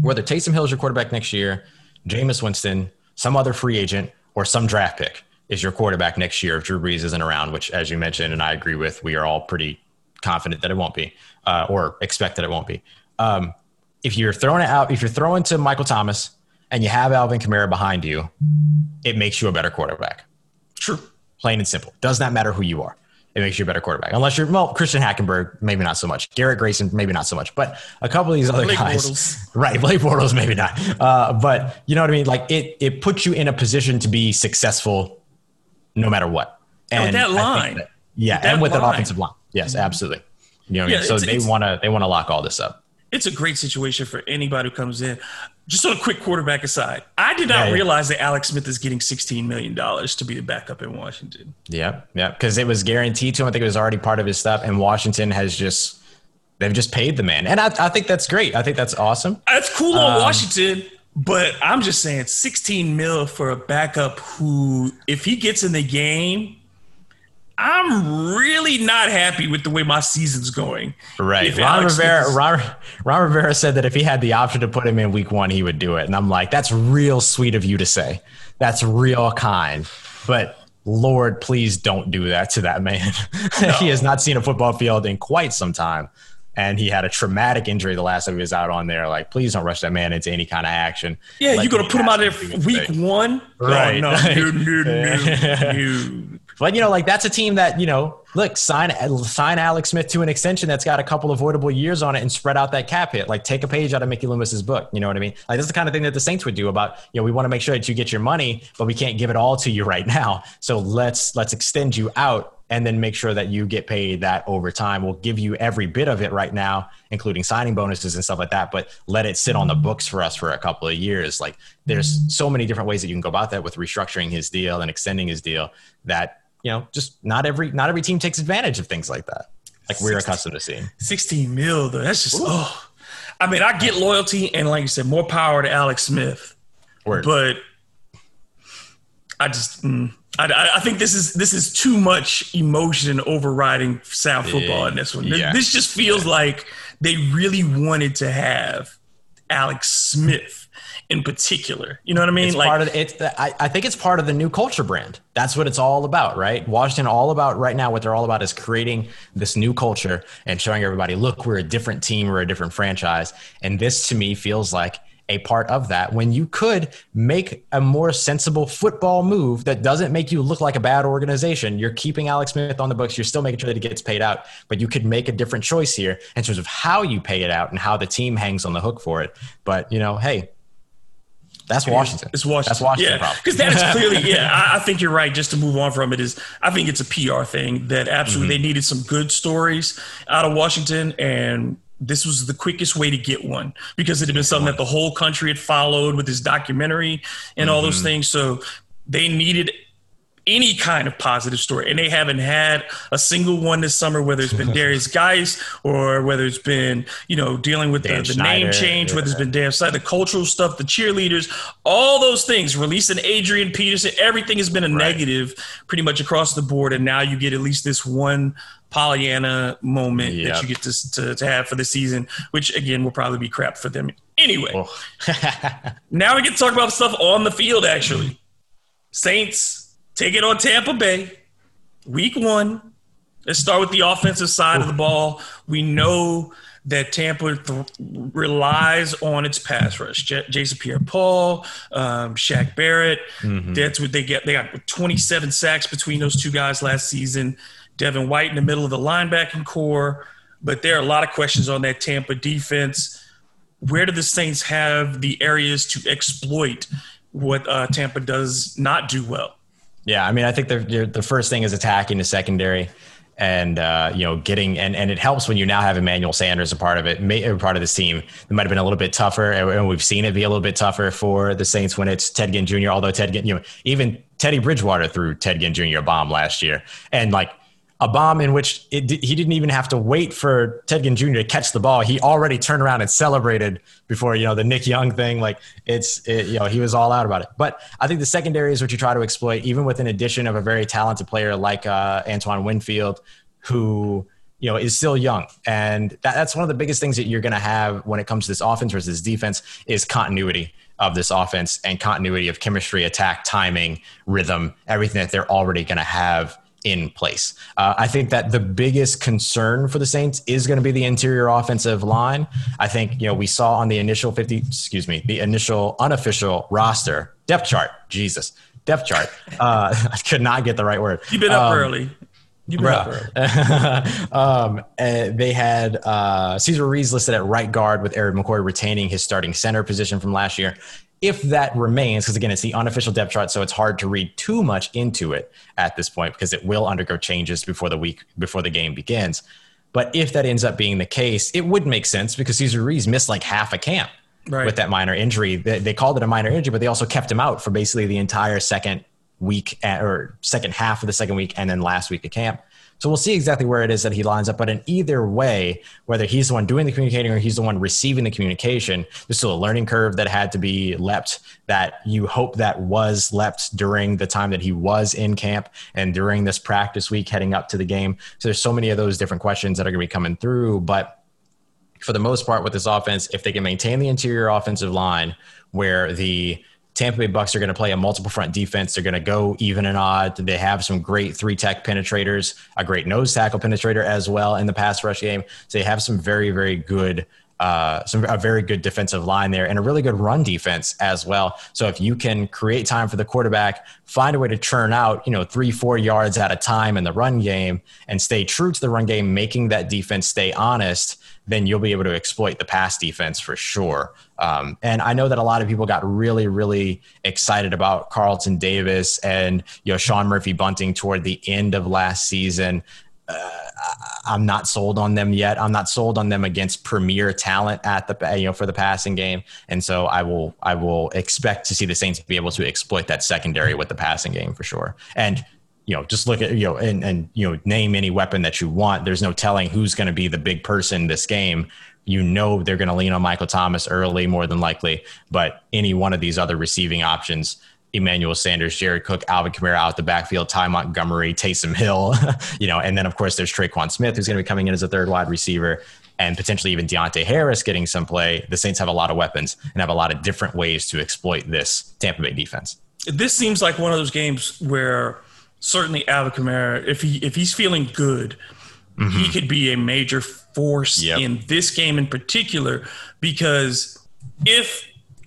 whether Taysom Hill is your quarterback next year, Jameis Winston, some other free agent, or some draft pick is your quarterback next year if Drew Brees isn't around, which, as you mentioned, and I agree with, we are all pretty confident that it won't be, uh, or expect that it won't be. Um, if you're throwing it out, if you're throwing to Michael Thomas and you have Alvin Kamara behind you, it makes you a better quarterback. True. Plain and simple. Does not matter who you are. It makes you a better quarterback. Unless you're, well, Christian Hackenberg, maybe not so much. Garrett Grayson, maybe not so much. But a couple of these other Blake guys. Bortles. Right. Blake Bortles, maybe not. Uh, but you know what I mean? Like it, it puts you in a position to be successful no matter what. And with that line. yeah. With that and with that line. offensive line. Yes, absolutely. You know what I Yeah, mean? So they want to, they want to lock all this up. it's a great situation for anybody who comes in. Just on a quick quarterback aside, I did not Yeah, yeah. realize that Alex Smith is getting $16 million to be the backup in Washington. Yeah, yeah, because it was guaranteed to him. I think it was already part of his stuff, and Washington has just they've just paid the man, and I, I think that's great. I think that's awesome. That's cool on Um, Washington, but I'm just saying 16 mil for a backup who, if he gets in the game, I'm really not happy with the way my season's going. Right, If Ron Alex Rivera. is- Ron, Ron Rivera said that if he had the option to put him in Week One, he would do it, and I'm like, that's real sweet of you to say. That's real kind, but. Lord, please don't do that to that man. he has not seen a football field in quite some time. And he had a traumatic injury the last time he was out on there. Like, please don't rush that man into any kind of action. Yeah, Let you're gonna put him out there ask him to week stay. one. Right. Oh, no, no, no, no, no. But you know, like that's a team that you know, look, sign sign Alex Smith to an extension that's got a couple avoidable years on it and spread out that cap hit. Like take a page out of Mickey Loomis's book. You know what I mean? Like this is the kind of thing that the Saints would do about you know we want to make sure that you get your money, but we can't give it all to you right now. So let's let's extend you out and then make sure that you get paid that over time. We'll give you every bit of it right now, including signing bonuses and stuff like that, but let it sit on the books for us for a couple of years. Like there's so many different ways that you can go about that with restructuring his deal and extending his deal that, you know, just not every not every team takes advantage of things like that. Like we're accustomed to seeing. 16 mil though. That's just oh. I mean, I get loyalty and like you said, more power to Alex Smith, Word. but I just mm, I, I- I think this is this is too much emotion overriding South football in this one. This- Yeah. This just feels like they really wanted to have Alex Smith in particular. You know what I mean? It's like part of the, it's I, I think it's part of the new culture brand. That's what it's all about, right? Washington all about right now. What they're all about is creating this new culture and showing everybody, look, we're a different team, we're a different franchise, and this to me feels like a part of that. When you could make a more sensible football move that doesn't make you look like a bad organization, you're keeping Alex Smith on the books. You're still making sure that he gets paid out, but you could make a different choice here in terms of how you pay it out and how the team hangs on the hook for it. But you know, hey, that's Washington. It's Washington. That's Washington Yeah, because that is clearly. Yeah, I, I think you're right. Just to move on from it is, I think it's a PR thing that absolutely Mm-hmm. they needed some good stories out of Washington, and this was the quickest way to get one because it had been something that the whole country had followed with this documentary and all Mm-hmm. those things. So they needed any kind of positive story, and they haven't had a single one this summer. Whether it's been Derrius Guice or whether it's been you know dealing with the, the name change, whether it's been Dan Side, the cultural stuff, the cheerleaders, all those things, releasing Adrian Peterson, everything has been a negative pretty much across the board. And now you get at least this one Pollyanna moment Yep. that you get to, to, to have for the season, which again will probably be crap for them anyway. Oh. Now we get to talk about stuff on the field, actually. Saints take it on Tampa Bay, week one. Let's start with the offensive side of the ball. We know that Tampa th- relies on its pass rush. J- Jason Pierre-Paul, um, Shaq Barrett. That's what they get. They got 27 sacks between those two guys last season. Devin White in the middle of the linebacking corps. But there are a lot of questions on that Tampa defense. Where do the Saints have the areas to exploit what uh, Tampa does not do well? Yeah, I mean, I think the the first thing is attacking the secondary, and uh, you know, getting and and it helps when you now have Emmanuel Sanders a part of it, may, part of this team. It might have been a little bit tougher, and we've seen it be a little bit tougher for the Saints when it's Ted Ginn Jr. Although Ted Ginn, you know, even Teddy Bridgewater threw Ted Ginn Jr. a bomb last year, and like a bomb in which it, he didn't even have to wait for Ted Ginn Jr. to catch the ball. He already turned around and celebrated before, you know, the Nick Young thing. Like it's, it, you know, he was all out about it. But I think the secondary is what you try to exploit, even with an addition of a very talented player like uh, Antoine Winfield, who, you know, is still young. And that, that's one of the biggest things that you're going to have when it comes to this offense versus this defense is continuity of this offense and continuity of chemistry, attack, timing, rhythm, everything that they're already going to have in place. Uh, I think that the biggest concern for the Saints is going to be the interior offensive line. I think, you know, we saw on the initial 50, excuse me, the initial unofficial roster depth chart, Jesus, depth chart. Uh, I could not get the right word. You've been up Um, early. You've been up early. um, uh, they had uh, Cesar Ruiz listed at right guard with Erik McCoy retaining his starting center position from last year. If that remains, because again, it's the unofficial depth chart, so it's hard to read too much into it at this point because it will undergo changes before the week before the game begins. But if that ends up being the case, it would make sense because Cesar Ruiz missed like half a camp Right. with that minor injury. They, they called it a minor injury, but they also kept him out for basically the entire second week at, or second half of the second week and then last week of camp. So we'll see exactly where it is that he lines up. But in either way, whether he's the one doing the communicating or he's the one receiving the communication, there's still a learning curve that had to be leapt that you hope that was leapt during the time that he was in camp and during this practice week heading up to the game. So there's so many of those different questions that are going to be coming through. But for the most part with this offense, if they can maintain the interior offensive line where the Tampa Bay Bucks are going to play a multiple front defense. They're going to go even and odd. They have some great three tech penetrators, a great nose tackle penetrator as well in the pass rush game. So they have some very, very good, uh, some a very good defensive line there and a really good run defense as well. So if you can create time for the quarterback, find a way to churn out, you know, three, four yards at a time in the run game and stay true to the run game, making that defense stay honest, then you'll be able to exploit the pass defense for sure. Um, and I know that a lot of people got really, really excited about Carlton Davis and you know Sean Murphy Bunting toward the end of last season. Uh, I'm not sold on them yet. I'm not sold on them against premier talent at the you know for the passing game, and so I will I will expect to see the Saints be able to exploit that secondary with the passing game for sure. And you know, just look at you know and and you know name any weapon that you want. There's no telling who's going to be the big person this game. You know they're going to lean on Michael Thomas early, more than likely, but any one of these other receiving options. Emmanuel Sanders, Jared Cook, Alvin Kamara out the backfield, Ty Montgomery, Taysom Hill, you know, and then of course there's Tre'Quan Smith who's going to be coming in as a third wide receiver, and potentially even Deonte Harris getting some play. The Saints have a lot of weapons and have a lot of different ways to exploit this Tampa Bay defense. this seems like one of those games where certainly Alvin Kamara, if he if he's feeling good, he mm-hmm. could be a major force Yep. in this game in particular because if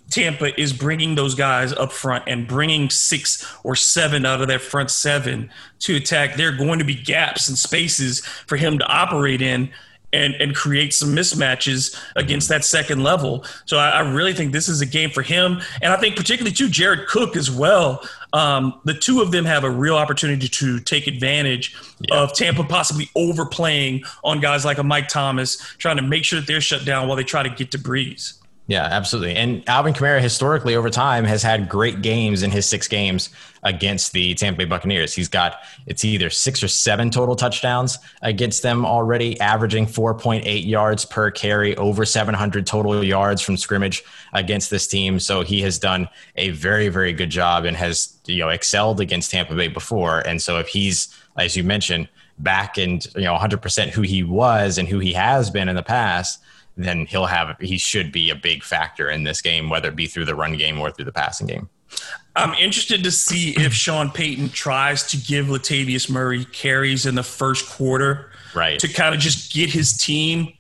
Tampa is bringing those guys up front and bringing six or seven out of their front seven to attack, there are going to be gaps and spaces for him to operate in and, and create some mismatches against that second level. So I, I really think this is a game for him. And I think particularly too, Jared Cook as well. Um, the two of them have a real opportunity to take advantage of Tampa possibly overplaying on guys like a Mike Thomas, trying to make sure that they're shut down while they try to get to Brees. Yeah, absolutely. And Alvin Kamara historically over time has had great games in his six games against the Tampa Bay Buccaneers. He's got it's either six or seven total touchdowns against them already, averaging 4.8 yards per carry, over 700 total yards from scrimmage against this team. So he has done a very, very good job and has you know excelled against Tampa Bay before. And so if he's, as you mentioned, back and you know 100% who he was and who he has been in the past then he'll have he should be a big factor in this game, whether it be through the run game or through the passing game. I'm interested to see if Sean Payton tries to give Latavius Murray carries in the first quarter Right. to kind of just get his team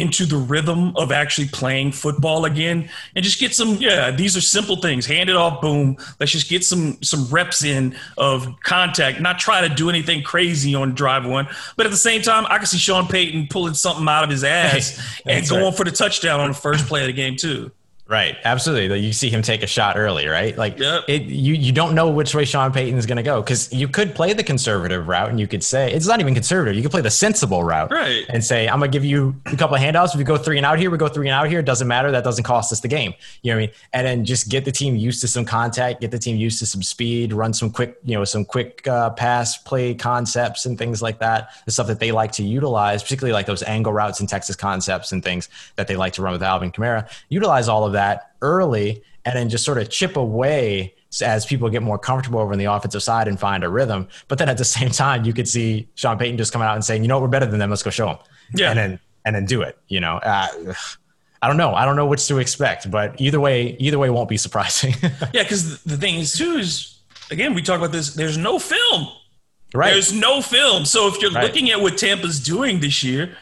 into the rhythm of actually playing football again and just get some yeah these are simple things. Hand it off boom. Let's just get some some reps in of contact not try to do anything crazy on drive one but at the same time i can see sean payton pulling something out of his ass and going right. for the touchdown on the first play of the game too Right, absolutely. You see him take a shot early, right? Like Yep. it, you you don't know which way Sean Payton is going to go because you could play the conservative route and you could say it's not even conservative. You could play the sensible route, Right. And say I'm going to give you a couple of handouts. If you go three and out here, we go three and out here. It doesn't matter. That doesn't cost us the game. You know what I mean? And then just get the team used to some contact, get the team used to some speed, run some quick, you know, some quick uh, pass play concepts and things like that. The stuff that they like to utilize, particularly like those angle routes and Texas concepts and things that they like to run with Alvin Kamara. Utilize all of that early and then just sort of chip away as people get more comfortable over in the offensive side and find a rhythm. But then at the same time, you could see Sean Payton just coming out and saying, you know what, we're better than them. Let's go show them. Yeah. And then, and then do it, you know, uh, I don't know. I don't know which to expect, but either way, either way won't be surprising. yeah because the thing is too is again we talk about this there's no film right. There's no film. So if you're Right. looking at what Tampa's doing this year,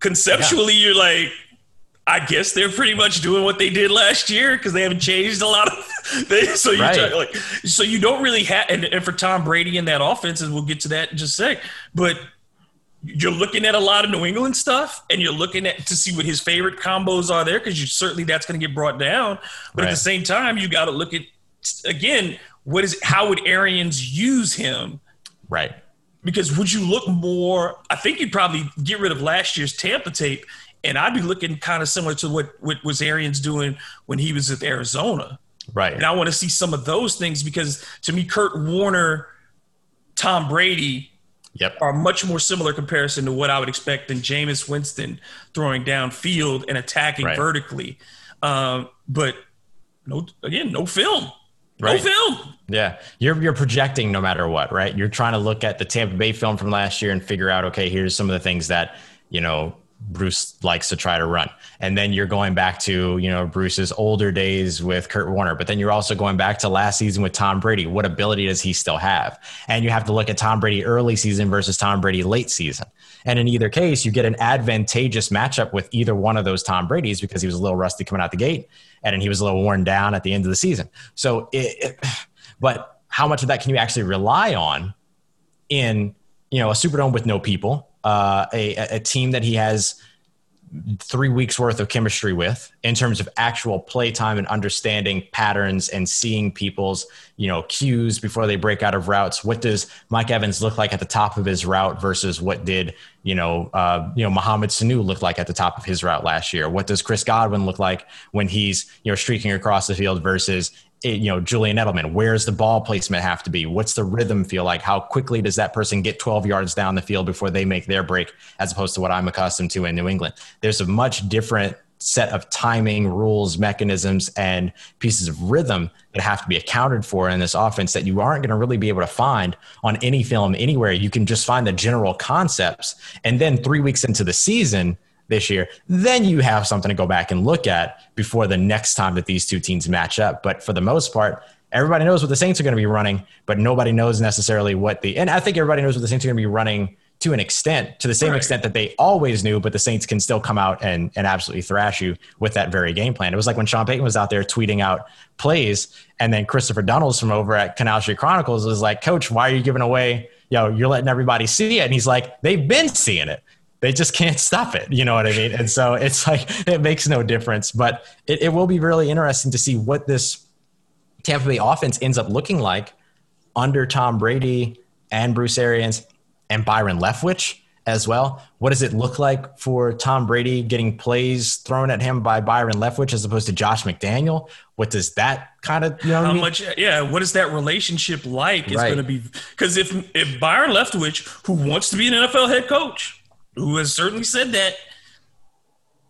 conceptually, you're like, I guess they're pretty much doing what they did last year because they haven't changed a lot of. things. so you Right. like, so you don't really have, and, and for Tom Brady and that offense, and we'll get to that in just a sec. But you're looking at a lot of New England stuff, and you're looking at to see what his favorite combos are there because you certainly that's going to get brought down. But at the same time, you got to look at again what is how would Arians use him right. because would you look more? I think you'd probably get rid of last year's Tampa tape, and I'd be looking kind of similar to what what was Arians doing when he was at Arizona. Right. And I want to see some of those things because to me, Kurt Warner, Tom Brady Yep. are much more similar comparison to what I would expect than Jameis Winston throwing downfield and attacking Right. vertically. Um, but no, again, no film. Right. No film. Yeah, you're you're projecting no matter what, right? You're trying to look at the Tampa Bay film from last year and figure out, okay, here's some of the things that you know Bruce likes to try to run, and then you're going back to you know Bruce's older days with Kurt Warner, but then you're also going back to last season with Tom Brady. What ability does he still have? And you have to look at Tom Brady early season versus Tom Brady late season. And in either case, you get an advantageous matchup with either one of those Tom Brady's because he was a little rusty coming out the gate, and then he was a little worn down at the end of the season. So it, it but how much of that can you actually rely on in you know a Superdome with no people, uh, a, a team that he has three weeks worth of chemistry with in terms of actual play time and understanding patterns and seeing people's you know cues before they break out of routes. What does mike evans look like at the top of his route versus what did you know uh, you know Mohamed sanu look like at the top of his route last year? What does chris godwin look like when he's you know streaking across the field versus eh, you know Julian Edelman. Where's the ball placement have to be? What's the rhythm feel like? How quickly does that person get 12 yards down the field before they make their break, as opposed to what I'm accustomed to in New England? There's a much different set of timing, rules, mechanisms, and pieces of rhythm that have to be accounted for in this offense that you aren't going to really be able to find on any film anywhere. You can just find the general concepts, and then three weeks into the season this year, then you have something to go back and look at before the next time that these two teams match up. But for the most part, everybody knows what the Saints are going to be running, but nobody knows necessarily what the, and I think everybody knows what the Saints are going to be running to an extent, to the same Right. extent that they always knew, but the Saints can still come out and, and absolutely thrash you with that very game plan. It was like when Sean Payton was out there tweeting out plays, and then Christopher Dunnells from over at Canal Street Chronicles was like, Coach, why are you giving away, you know, you're letting everybody see it? And he's like, they've been seeing it they just can't stop it. You know what I mean? And so it's like it makes no difference. But it, it will be really interesting to see what this Tampa Bay offense ends up looking like under Tom Brady and Bruce Arians and Byron Leftwich as well. What does it look like for Tom Brady getting plays thrown at him by Byron Leftwich as opposed to Josh McDaniel? What does that kind of you know? How mean? much? Yeah, what is that relationship like? It's Right. going to be because if if Byron Leftwich, who wants to be an NFL head coach, who has certainly said that,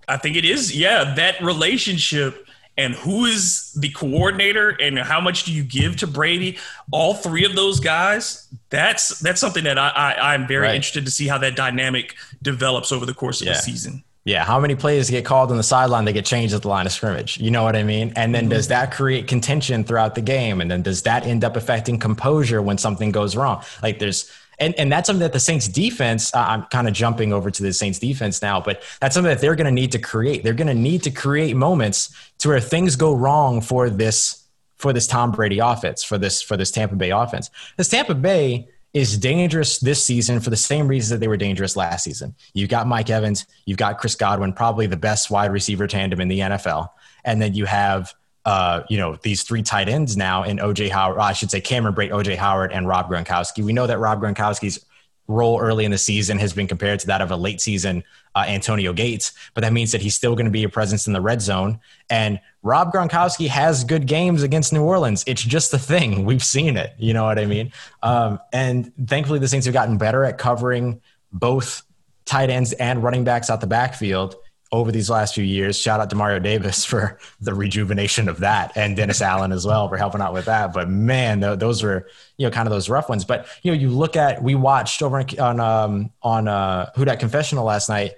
I think it is. Yeah, that relationship and who is the coordinator and how much do you give to Brady? All three of those guys. That's that's something that I, I I'm very Right. interested to see how that dynamic develops over the course of Yeah. the season. Yeah, how many plays get called on the sideline that get changed at the line of scrimmage? You know what I mean? And then does mm-hmm. that create contention throughout the game? And then does that end up affecting composure when something goes wrong? Like there's and, and that's something that the Saints defense, I'm kind of jumping over to the Saints defense now, but that's something that they're going to need to create. They're going to need to create moments to where things go wrong for this for this Tom Brady offense, for this for this Tampa Bay offense. This Tampa Bay is dangerous this season for the same reasons that they were dangerous last season. You've got Mike Evans, you've got Chris Godwin, probably the best wide receiver tandem in the NFL, and then you have uh, you know these three tight ends now in OJ Howard. I should say Cameron Brate, OJ Howard, and Rob Gronkowski. We know that Rob Gronkowski's role early in the season has been compared to that of a late season uh, Antonio Gates, but that means that he's still going to be a presence in the red zone. And Rob Gronkowski has good games against New Orleans. It's just the thing. We've seen it. You know what I mean? Um, and thankfully, the Saints have gotten better at covering both tight ends and running backs out the backfield over these last few years. Shout out to Mario Davis for the rejuvenation of that, and Dennis Allen as well for helping out with that. But man, th- those were you know kind of those rough ones. But you know, you look at we watched over on um, on uh, Who Dat Confessional last night.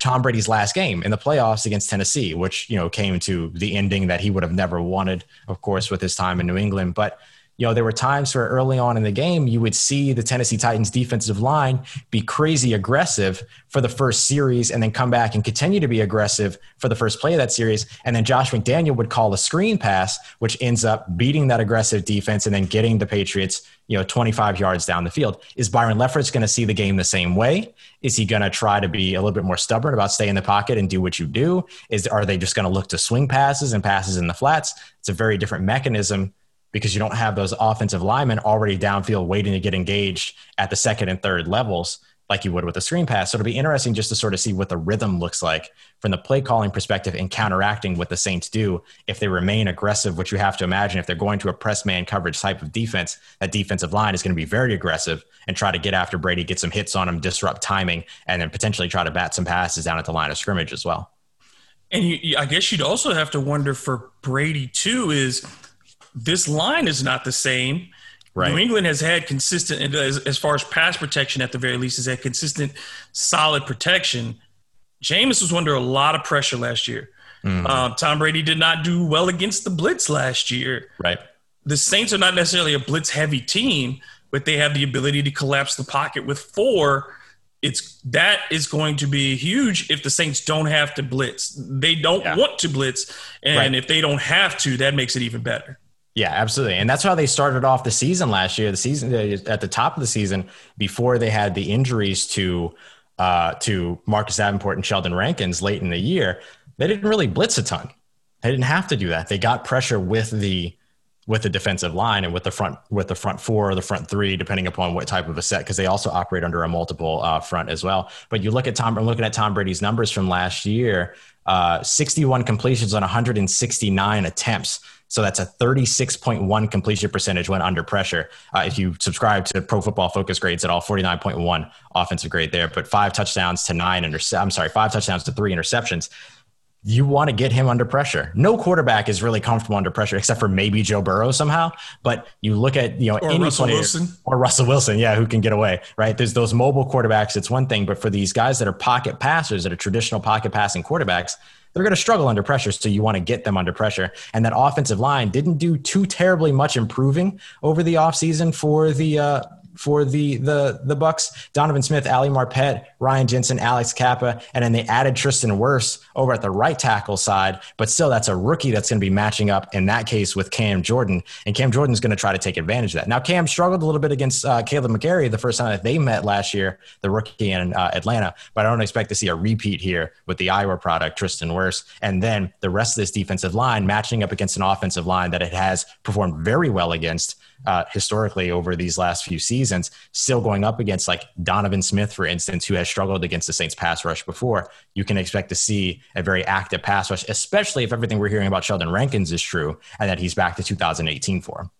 Tom Brady's last game in the playoffs against Tennessee, which you know came to the ending that he would have never wanted, of course, with his time in New England. But you know, there were times where early on in the game, you would see the Tennessee Titans defensive line be crazy aggressive for the first series and then come back and continue to be aggressive for the first play of that series. And then Josh McDaniel would call a screen pass, which ends up beating that aggressive defense and then getting the Patriots, you know, 25 yards down the field. Is Byron Leftwich going to see the game the same way? Is he going to try to be a little bit more stubborn about stay in the pocket and do what you do? Is are they just going to look to swing passes and passes in the flats? It's a very different mechanism because you don't have those offensive linemen already downfield waiting to get engaged at the second and third levels like you would with a screen pass. So it'll be interesting just to sort of see what the rhythm looks like from the play calling perspective and counteracting what the Saints do if they remain aggressive, which you have to imagine if they're going to a press man coverage type of defense, that defensive line is going to be very aggressive and try to get after Brady, get some hits on him, disrupt timing, and then potentially try to bat some passes down at the line of scrimmage as well. And you, I guess you'd also have to wonder for Brady too is this line is not the same. Right. New England has had consistent, as, as far as pass protection at the very least, has had consistent, solid protection. Jameis was under a lot of pressure last year. Mm-hmm. Um, Tom Brady did not do well against the blitz last year. Right. The Saints are not necessarily a blitz heavy team, but they have the ability to collapse the pocket with four. It's that is going to be huge if the Saints don't have to blitz. They don't Yeah. want to blitz, and Right. if they don't have to, that makes it even better. Yeah, absolutely. And that's how they started off the season last year. The season at the top of the season, before they had the injuries to uh, to Marcus Davenport and Sheldon Rankins late in the year, they didn't really blitz a ton. They didn't have to do that. They got pressure with the with the defensive line and with the front with the front four or the front three, depending upon what type of a set, because they also operate under a multiple uh, front as well. But you look at Tom, I'm looking at Tom Brady's numbers from last year: uh, 61 completions on 169 attempts. So that's a 36.1 completion percentage when under pressure. Uh, if you subscribe to Pro Football Focus grades at all, 49.1 offensive grade there, but five touchdowns to nine intercept. I'm sorry, five touchdowns to three interceptions you want to get him under pressure. No quarterback is really comfortable under pressure, except for maybe Joe Burrow somehow. But you look at you know Or any Russell player Wilson. or Russell Wilson, yeah, who can get away, right? There's those mobile quarterbacks. It's one thing, but for these guys that are pocket passers, that are traditional pocket passing quarterbacks, they're going to struggle under pressure. So you want to get them under pressure. And that offensive line didn't do too terribly much improving over the offseason for the uh, for the the the Bucks. Donovan Smith, Ali Marpet, Ryan Jensen, Alex Cappa, and then they added Tristan Wirfs over at the right tackle side. But still, that's a rookie that's going to be matching up in that case with Cam Jordan, and Cam Jordan's going to try to take advantage of that. Now, Cam struggled a little bit against uh, Kaleb McGary the first time that they met last year, the rookie in uh, Atlanta. But I don't expect to see a repeat here with the Iowa product, Tristan Wirfs, and then the rest of this defensive line matching up against an offensive line that it has performed very well against uh, historically over these last few seasons, still going up against like Donovan Smith, for instance, who has struggled against the Saints pass rush before. You can expect to see a very active pass rush, especially if everything we're hearing about Sheldon Rankins is true and that he's back to 2018 for him.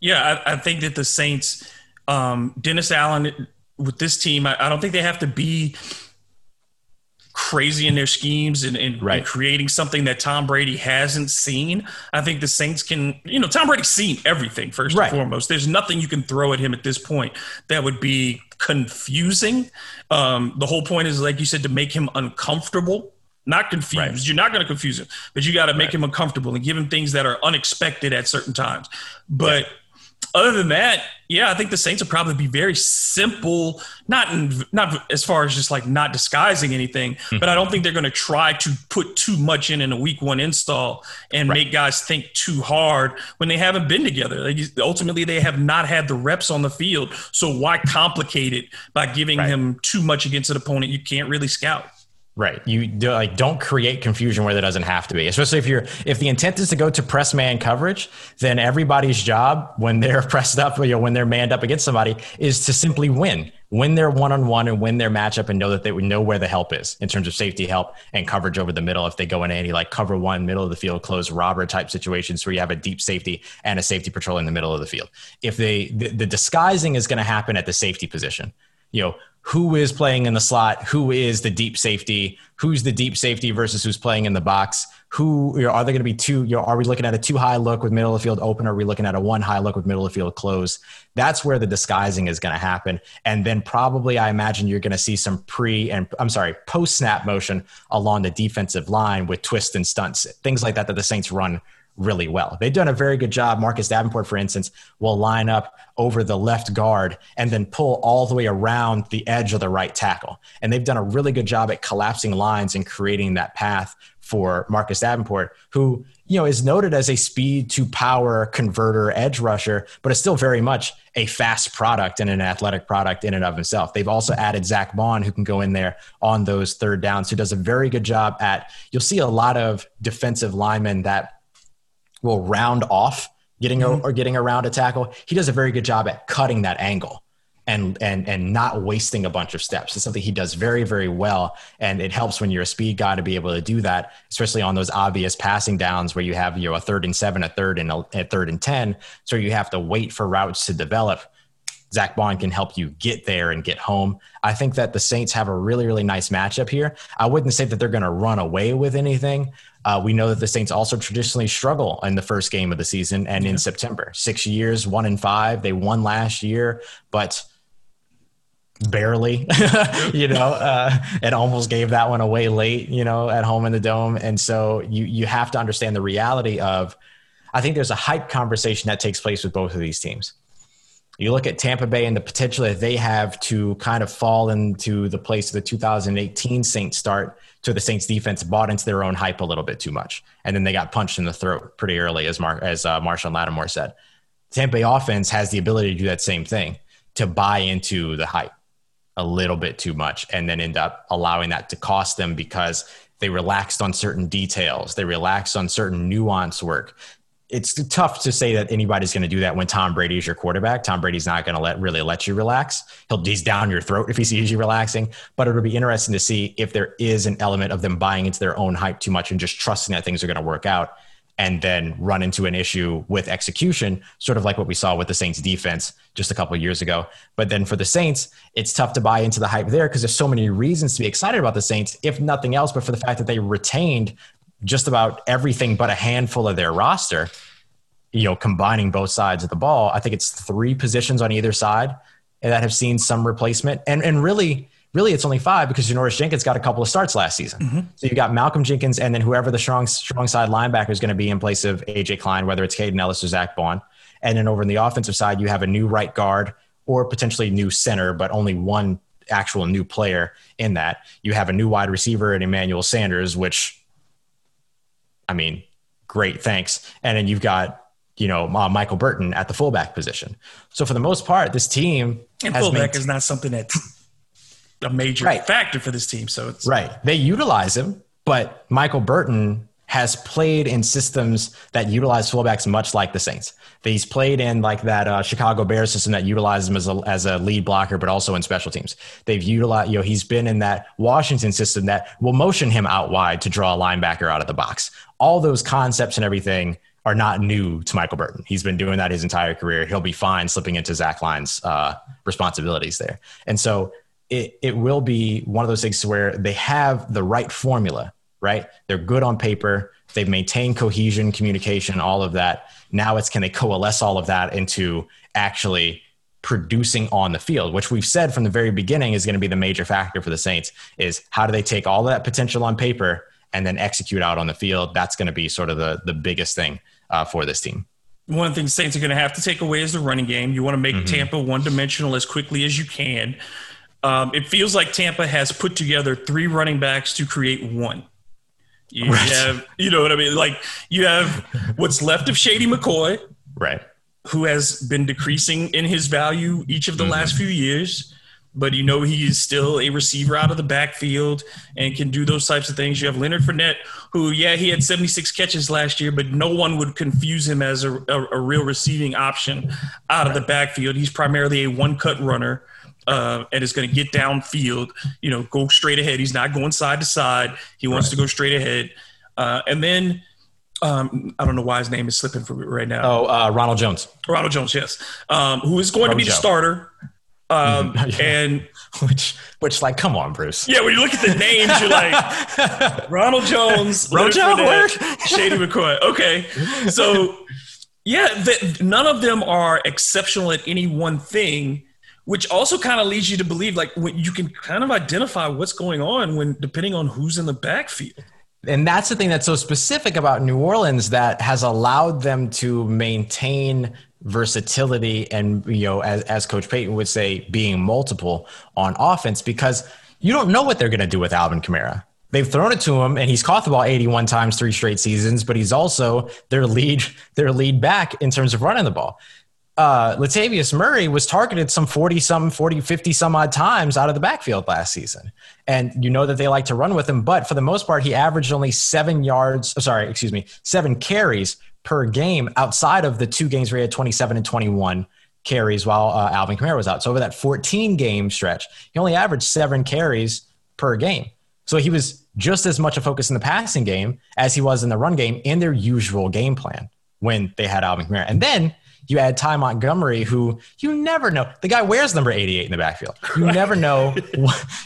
Yeah, I, I think that the Saints, um, Dennis Allen, with this team, I, I don't think they have to be crazy in their schemes and, and, Right. and creating something that Tom Brady hasn't seen. I think the Saints can, you know, Tom Brady's seen everything first Right. and foremost. There's nothing you can throw at him at this point that would be confusing. Um, the whole point is, like you said, to make him uncomfortable. Not confused. Right. You're not going to confuse him, but you got to make him uncomfortable and give him things that are unexpected at certain times. But other than that, yeah, I think the Saints will probably be very simple. Not in, not as far as just like not disguising anything, mm-hmm. but I don't think they're going to try to put too much in in a week one install and make guys think too hard when they haven't been together. Like, ultimately, they have not had the reps on the field, so why complicate it by giving Right. him too much against an opponent you can't really scout? Right. You do, like don't create confusion where there doesn't have to be. Especially if you're if the intent is to go to press man coverage, then everybody's job when they're pressed up, you know, when they're manned up against somebody, is to simply win, win their one on one and win their matchup, and know that they would know where the help is in terms of safety help and coverage over the middle. If they go in any like cover one, middle of the field, close robber type situations where you have a deep safety and a safety patrol in the middle of the field. If they the, the disguising is going to happen at the safety position you know who is playing in the slot who is the deep safety who's the deep safety versus who's playing in the box who are they going to be two you know are we looking at a two high look with middle of the field open or are we looking at a one high look with middle of the field close? That's where the disguising is going to happen. And then probably i imagine you're going to see some pre and i'm sorry post snap motion along the defensive line with twists and stunts things like that that the saints run really well. They've done a very good job. Marcus Davenport, for instance, will line up over the left guard and then pull all the way around the edge of the right tackle. And they've done a really good job at collapsing lines and creating that path for Marcus Davenport, who you know is noted as a speed to power converter edge rusher, but is still very much a fast product and an athletic product in and of himself. They've also added Zack Baun, who can go in there on those third downs, who does a very good job at. You'll see a lot of defensive linemen that will round off getting mm-hmm. or getting around a tackle. He does a very good job at cutting that angle and and and not wasting a bunch of steps. It's something he does very very well, and it helps when you're a speed guy to be able to do that, especially on those obvious passing downs where you have you know a third and seven, a third and a, a third and ten, so you have to wait for routes to develop. Zack Baun can help you get there and get home. I think that the Saints have a really, really nice matchup here. I wouldn't say that they're going to run away with anything. Uh, we know that the Saints also traditionally struggle in the first game of the season and in September. Six years, one in five. They won last year, but barely, you know, uh, and almost gave that one away late, you know, at home in the dome. And so you you have to understand the reality of. I think there's a hype conversation that takes place with both of these teams. You look at Tampa Bay and the potential that they have to kind of fall into the place of the 2018 Saints start to the Saints defense bought into their own hype a little bit too much. And then they got punched in the throat pretty early, as, Mar- as uh, Marshon Lattimore said. Tampa Bay offense has the ability to do that same thing, to buy into the hype a little bit too much and then end up allowing that to cost them because they relaxed on certain details. They relaxed on certain nuance work it's tough to say that anybody's going to do that when Tom Brady is your quarterback. Tom Brady's not going to let really let you relax. He'll he's down your throat if he sees you relaxing. But it'll be interesting to see if there is an element of them buying into their own hype too much and just trusting that things are going to work out, and then run into an issue with execution, sort of like what we saw with the Saints defense just a couple years ago. But then for the Saints, it's tough to buy into the hype there because there's so many reasons to be excited about the Saints, if nothing else, but for the fact that they retained just about everything but a handful of their roster, you know, combining both sides of the ball. I think it's three positions on either side that have seen some replacement. And and really, really it's only five because Janoris Jenkins got a couple of starts last season. Mm-hmm. So you got Malcolm Jenkins and then whoever the strong strong side linebacker is going to be in place of AJ Klein, whether it's Kaden Elliss or Zack Baun. And then over in the offensive side, you have a new right guard or potentially new center, but only one actual new player in that. You have a new wide receiver in Emmanuel Sanders, which I mean, great, thanks. And then you've got you know uh, Michael Burton at the fullback position. So for the most part, this team and fullback is not something that's a major right. factor for this team. So it's right. They utilize him, but Michael Burton has played in systems that utilize fullbacks much like the Saints. He's played in like that uh, Chicago Bears system that utilizes him as a, as a lead blocker, but also in special teams. They've utilized, you know, he's been in that Washington system that will motion him out wide to draw a linebacker out of the box. All those concepts and everything are not new to Michael Burton. He's been doing that his entire career. He'll be fine slipping into Zach Line's uh, responsibilities there. And so it, it will be one of those things where they have the right formula right? They're good on paper. They've maintained cohesion, communication, all of that. Now it's can they coalesce all of that into actually producing on the field, which we've said from the very beginning is going to be the major factor for the Saints is how do they take all that potential on paper and then execute out on the field? That's going to be sort of the, the biggest thing uh, for this team. One of the things Saints are going to have to take away is the running game. You want to make mm-hmm. Tampa one dimensional as quickly as you can. Um, it feels like Tampa has put together three running backs to create one. You right. have, you know what I mean? Like you have what's left of Shady McCoy, right? Who has been decreasing in his value each of the mm-hmm. last few years, but you know he's still a receiver out of the backfield and can do those types of things. You have Leonard Fournette, who yeah he had 76 catches last year, but no one would confuse him as a, a, a real receiving option out of the backfield. He's primarily a one cut runner uh, and is going to get downfield. You know, go straight ahead. He's not going side to side. He wants right. to go straight ahead. Uh, and then um, I don't know why his name is slipping from me right now. Oh, uh, Ronald Jones. Ronald Jones, yes. Um, who is going Ronald to be the starter. Um, mm-hmm. and which, which, like, come on, Bruce. Yeah, when you look at the names, you're like Ronald Jones, Rojo, Shady McCoy. Okay, so yeah, the, none of them are exceptional at any one thing, which also kind of leads you to believe like you can kind of identify what's going on when depending on who's in the backfield and that's the thing that's so specific about New Orleans that has allowed them to maintain versatility and you know as, as coach Payton would say being multiple on offense because you don't know what they're going to do with Alvin Kamara. They've thrown it to him and he's caught the ball 81 times three straight seasons, but he's also their lead their lead back in terms of running the ball uh, Latavius Murray was targeted some 40 some 40 50 some odd times out of the backfield last season. And you know that they like to run with him, but for the most part he averaged only 7 yards, oh, sorry, excuse me, 7 carries per game outside of the two games where he had 27 and 21 carries while uh, Alvin Kamara was out. So over that 14 game stretch, he only averaged 7 carries per game. So he was just as much a focus in the passing game as he was in the run game in their usual game plan when they had Alvin Kamara. And then you add Ty Montgomery, who you never know. The guy wears number 88 in the backfield. You never know.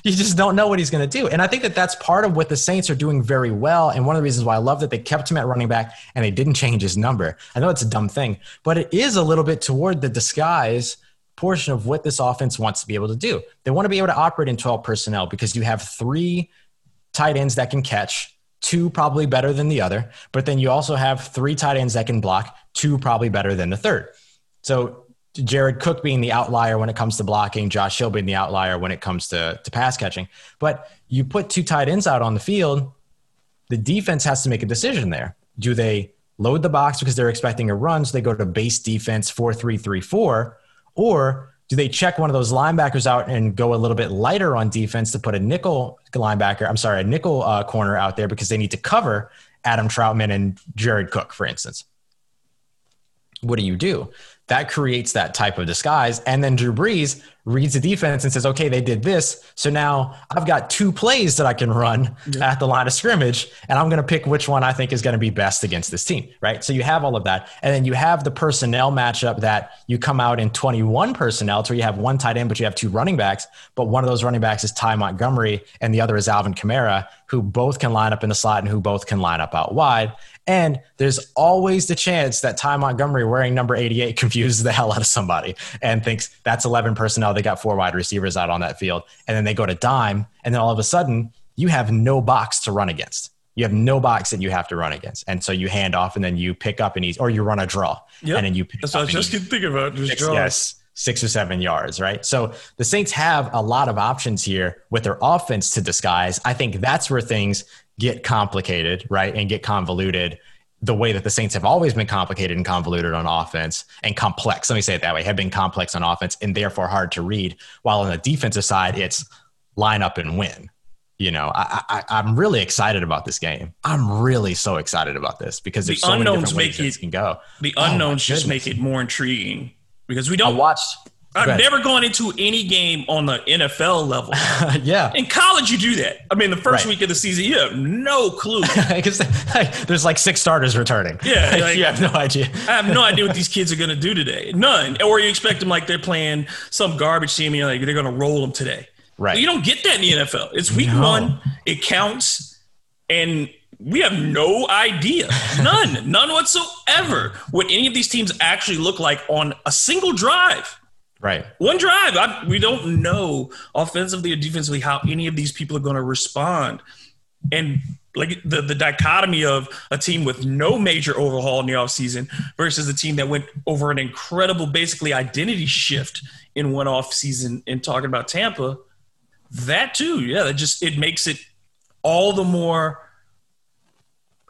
you just don't know what he's going to do. And I think that that's part of what the Saints are doing very well. And one of the reasons why I love that they kept him at running back and they didn't change his number. I know it's a dumb thing, but it is a little bit toward the disguise portion of what this offense wants to be able to do. They want to be able to operate in 12 personnel because you have three tight ends that can catch two probably better than the other, but then you also have three tight ends that can block, two probably better than the third. So Jared Cook being the outlier when it comes to blocking, Josh Hill being the outlier when it comes to, to pass catching. But you put two tight ends out on the field, the defense has to make a decision there. Do they load the box because they're expecting a run, so they go to base defense 4 3 3 4, or do they check one of those linebackers out and go a little bit lighter on defense to put a nickel linebacker, I'm sorry, a nickel uh, corner out there because they need to cover Adam Trautman and Jared Cook, for instance? What do you do? that creates that type of disguise. And then Drew Brees reads the defense and says, okay, they did this. So now I've got two plays that I can run yeah. at the line of scrimmage, and I'm going to pick which one I think is going to be best against this team, right? So you have all of that. And then you have the personnel matchup that you come out in 21 personnel to where you have one tight end, but you have two running backs. But one of those running backs is Ty Montgomery, and the other is Alvin Kamara, who both can line up in the slot and who both can line up out wide. And there's always the chance that Ty Montgomery wearing number 88 confuses the hell out of somebody and thinks that's 11 personnel. They got four wide receivers out on that field. And then they go to dime. And then all of a sudden, you have no box to run against. You have no box that you have to run against. And so you hand off and then you pick up and ease, or you run a draw. Yep. And then you pick That's what I just thinking about. Just six, yes, six or seven yards, right? So the Saints have a lot of options here with their offense to disguise. I think that's where things get complicated, right? And get convoluted the way that the Saints have always been complicated and convoluted on offense and complex. Let me say it that way, have been complex on offense and therefore hard to read. While on the defensive side, it's line up and win. You know, I, I, am really excited about this game. I'm really so excited about this because there's the so unknowns many make it can go. The unknowns oh just make it more intriguing because we don't I watched I've never gone into any game on the NFL level. yeah. In college, you do that. I mean, the first right. week of the season, you have no clue. Because there's like six starters returning. Yeah. Like, you have no idea. I have no idea what these kids are going to do today. None. Or you expect them like they're playing some garbage team and like they're going to roll them today. Right. But you don't get that in the NFL. It's week no. one. It counts. And we have no idea, none, none whatsoever, what any of these teams actually look like on a single drive. Right. One drive. I, we don't know offensively or defensively how any of these people are going to respond. And like the, the dichotomy of a team with no major overhaul in the offseason versus a team that went over an incredible, basically identity shift in one off season in talking about Tampa. That too, yeah, that just it makes it all the more.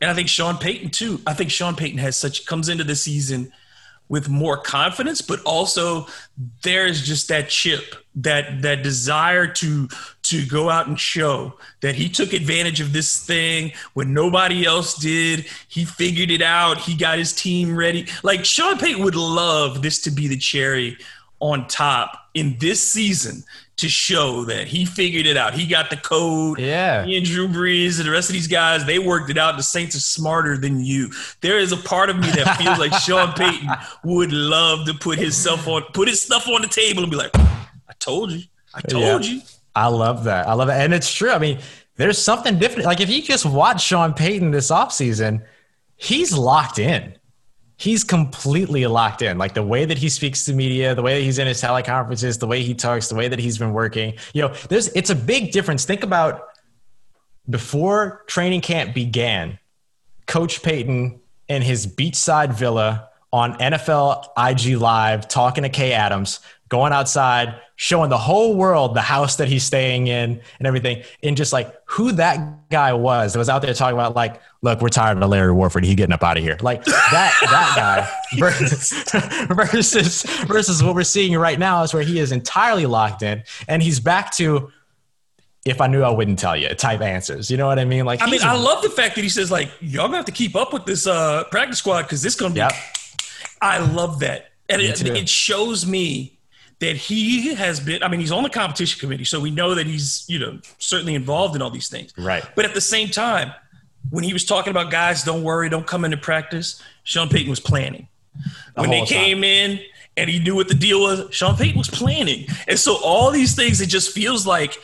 And I think Sean Payton too. I think Sean Payton has such comes into the season with more confidence, but also there's just that chip, that that desire to to go out and show that he took advantage of this thing when nobody else did. He figured it out. He got his team ready. Like Sean Payton would love this to be the cherry on top in this season to show that he figured it out. He got the code. Yeah. He and Drew Brees and the rest of these guys, they worked it out. The Saints are smarter than you. There is a part of me that feels like Sean Payton would love to put his stuff on put his stuff on the table and be like, I told you. I told yeah. you. I love that. I love it. And it's true. I mean, there's something different. Like if you just watch Sean Payton this offseason, he's locked in he's completely locked in. Like the way that he speaks to media, the way that he's in his teleconferences, the way he talks, the way that he's been working. You know, there's it's a big difference. Think about before training camp began, Coach Payton in his beachside villa on NFL IG Live talking to Kay Adams, going outside, showing the whole world the house that he's staying in and everything, and just like who that guy was that was out there talking about like, look, we're tired of Larry Warford. He's getting up out of here. Like that that guy versus, versus versus what we're seeing right now is where he is entirely locked in and he's back to if I knew I wouldn't tell you type answers. You know what I mean? Like I mean, I love the fact that he says like, y'all gonna have to keep up with this uh, practice squad because this gonna be. Yep. I love that, and it, it shows me that he has been. I mean, he's on the competition committee, so we know that he's you know certainly involved in all these things. Right. But at the same time, when he was talking about guys, don't worry, don't come into practice. Sean Payton was planning. when they time. came in and he knew what the deal was, Sean Payton was planning. And so all these things, it just feels like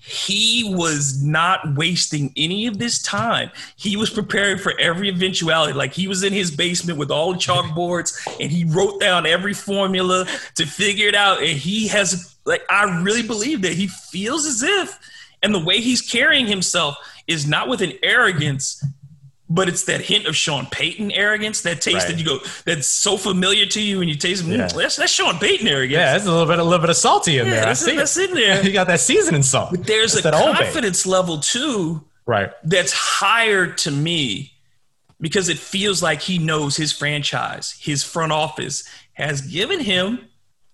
he was not wasting any of this time. He was preparing for every eventuality. Like he was in his basement with all the chalkboards and he wrote down every formula to figure it out. And he has, like, I really believe that he feels as if, and the way he's carrying himself is not with an arrogance, but it's that hint of Sean Payton arrogance, that taste Right. that you go, that's so familiar to you and you taste, mm, Yeah. that's, that's Sean Payton arrogance. yeah, there's a little bit a little bit of salty in Yeah, there. I that's, see that's it. in there. You got that seasoning salt. There's It's a that confidence level too Right. that's higher to me because it feels like he knows his franchise, his front office has given him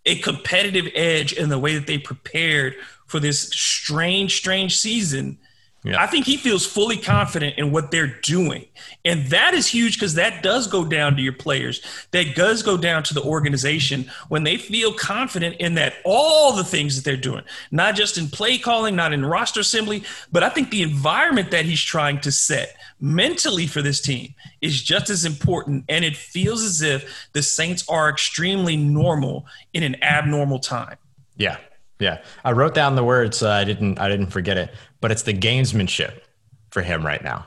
a competitive edge in the way that they prepared for this strange, strange season. Yeah. I think he feels fully confident in what they're doing. And that is huge because that does go down to your players. That does go down to the organization when they feel confident in that all the things that they're doing, not just in play calling, not in roster assembly, but I think the environment that he's trying to set mentally for this team is just as important. And it feels as if the Saints are extremely normal in an abnormal time. Yeah, yeah. I wrote down the words. So I didn't. I didn't forget it. But it's the gamesmanship for him right now.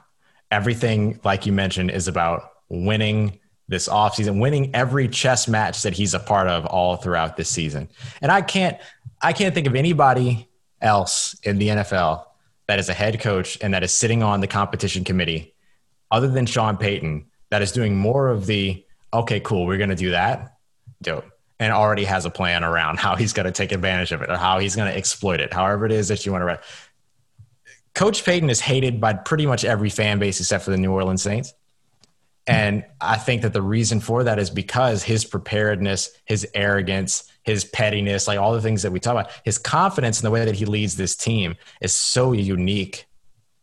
Everything, like you mentioned, is about winning this offseason, winning every chess match that he's a part of all throughout this season. And I can't. I can't think of anybody else in the NFL that is a head coach and that is sitting on the competition committee, other than Sean Payton, that is doing more of the okay, cool, we're going to do that dope and already has a plan around how he's going to take advantage of it or how he's going to exploit it however it is that you want to write. Coach payton is hated by pretty much every fan base except for the new orleans saints. And i think that the reason for that is because his preparedness his arrogance his pettiness like all the things that we talk about his confidence in the way that he leads this team is so unique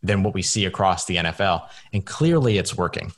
than what we see across the nfl and clearly it's working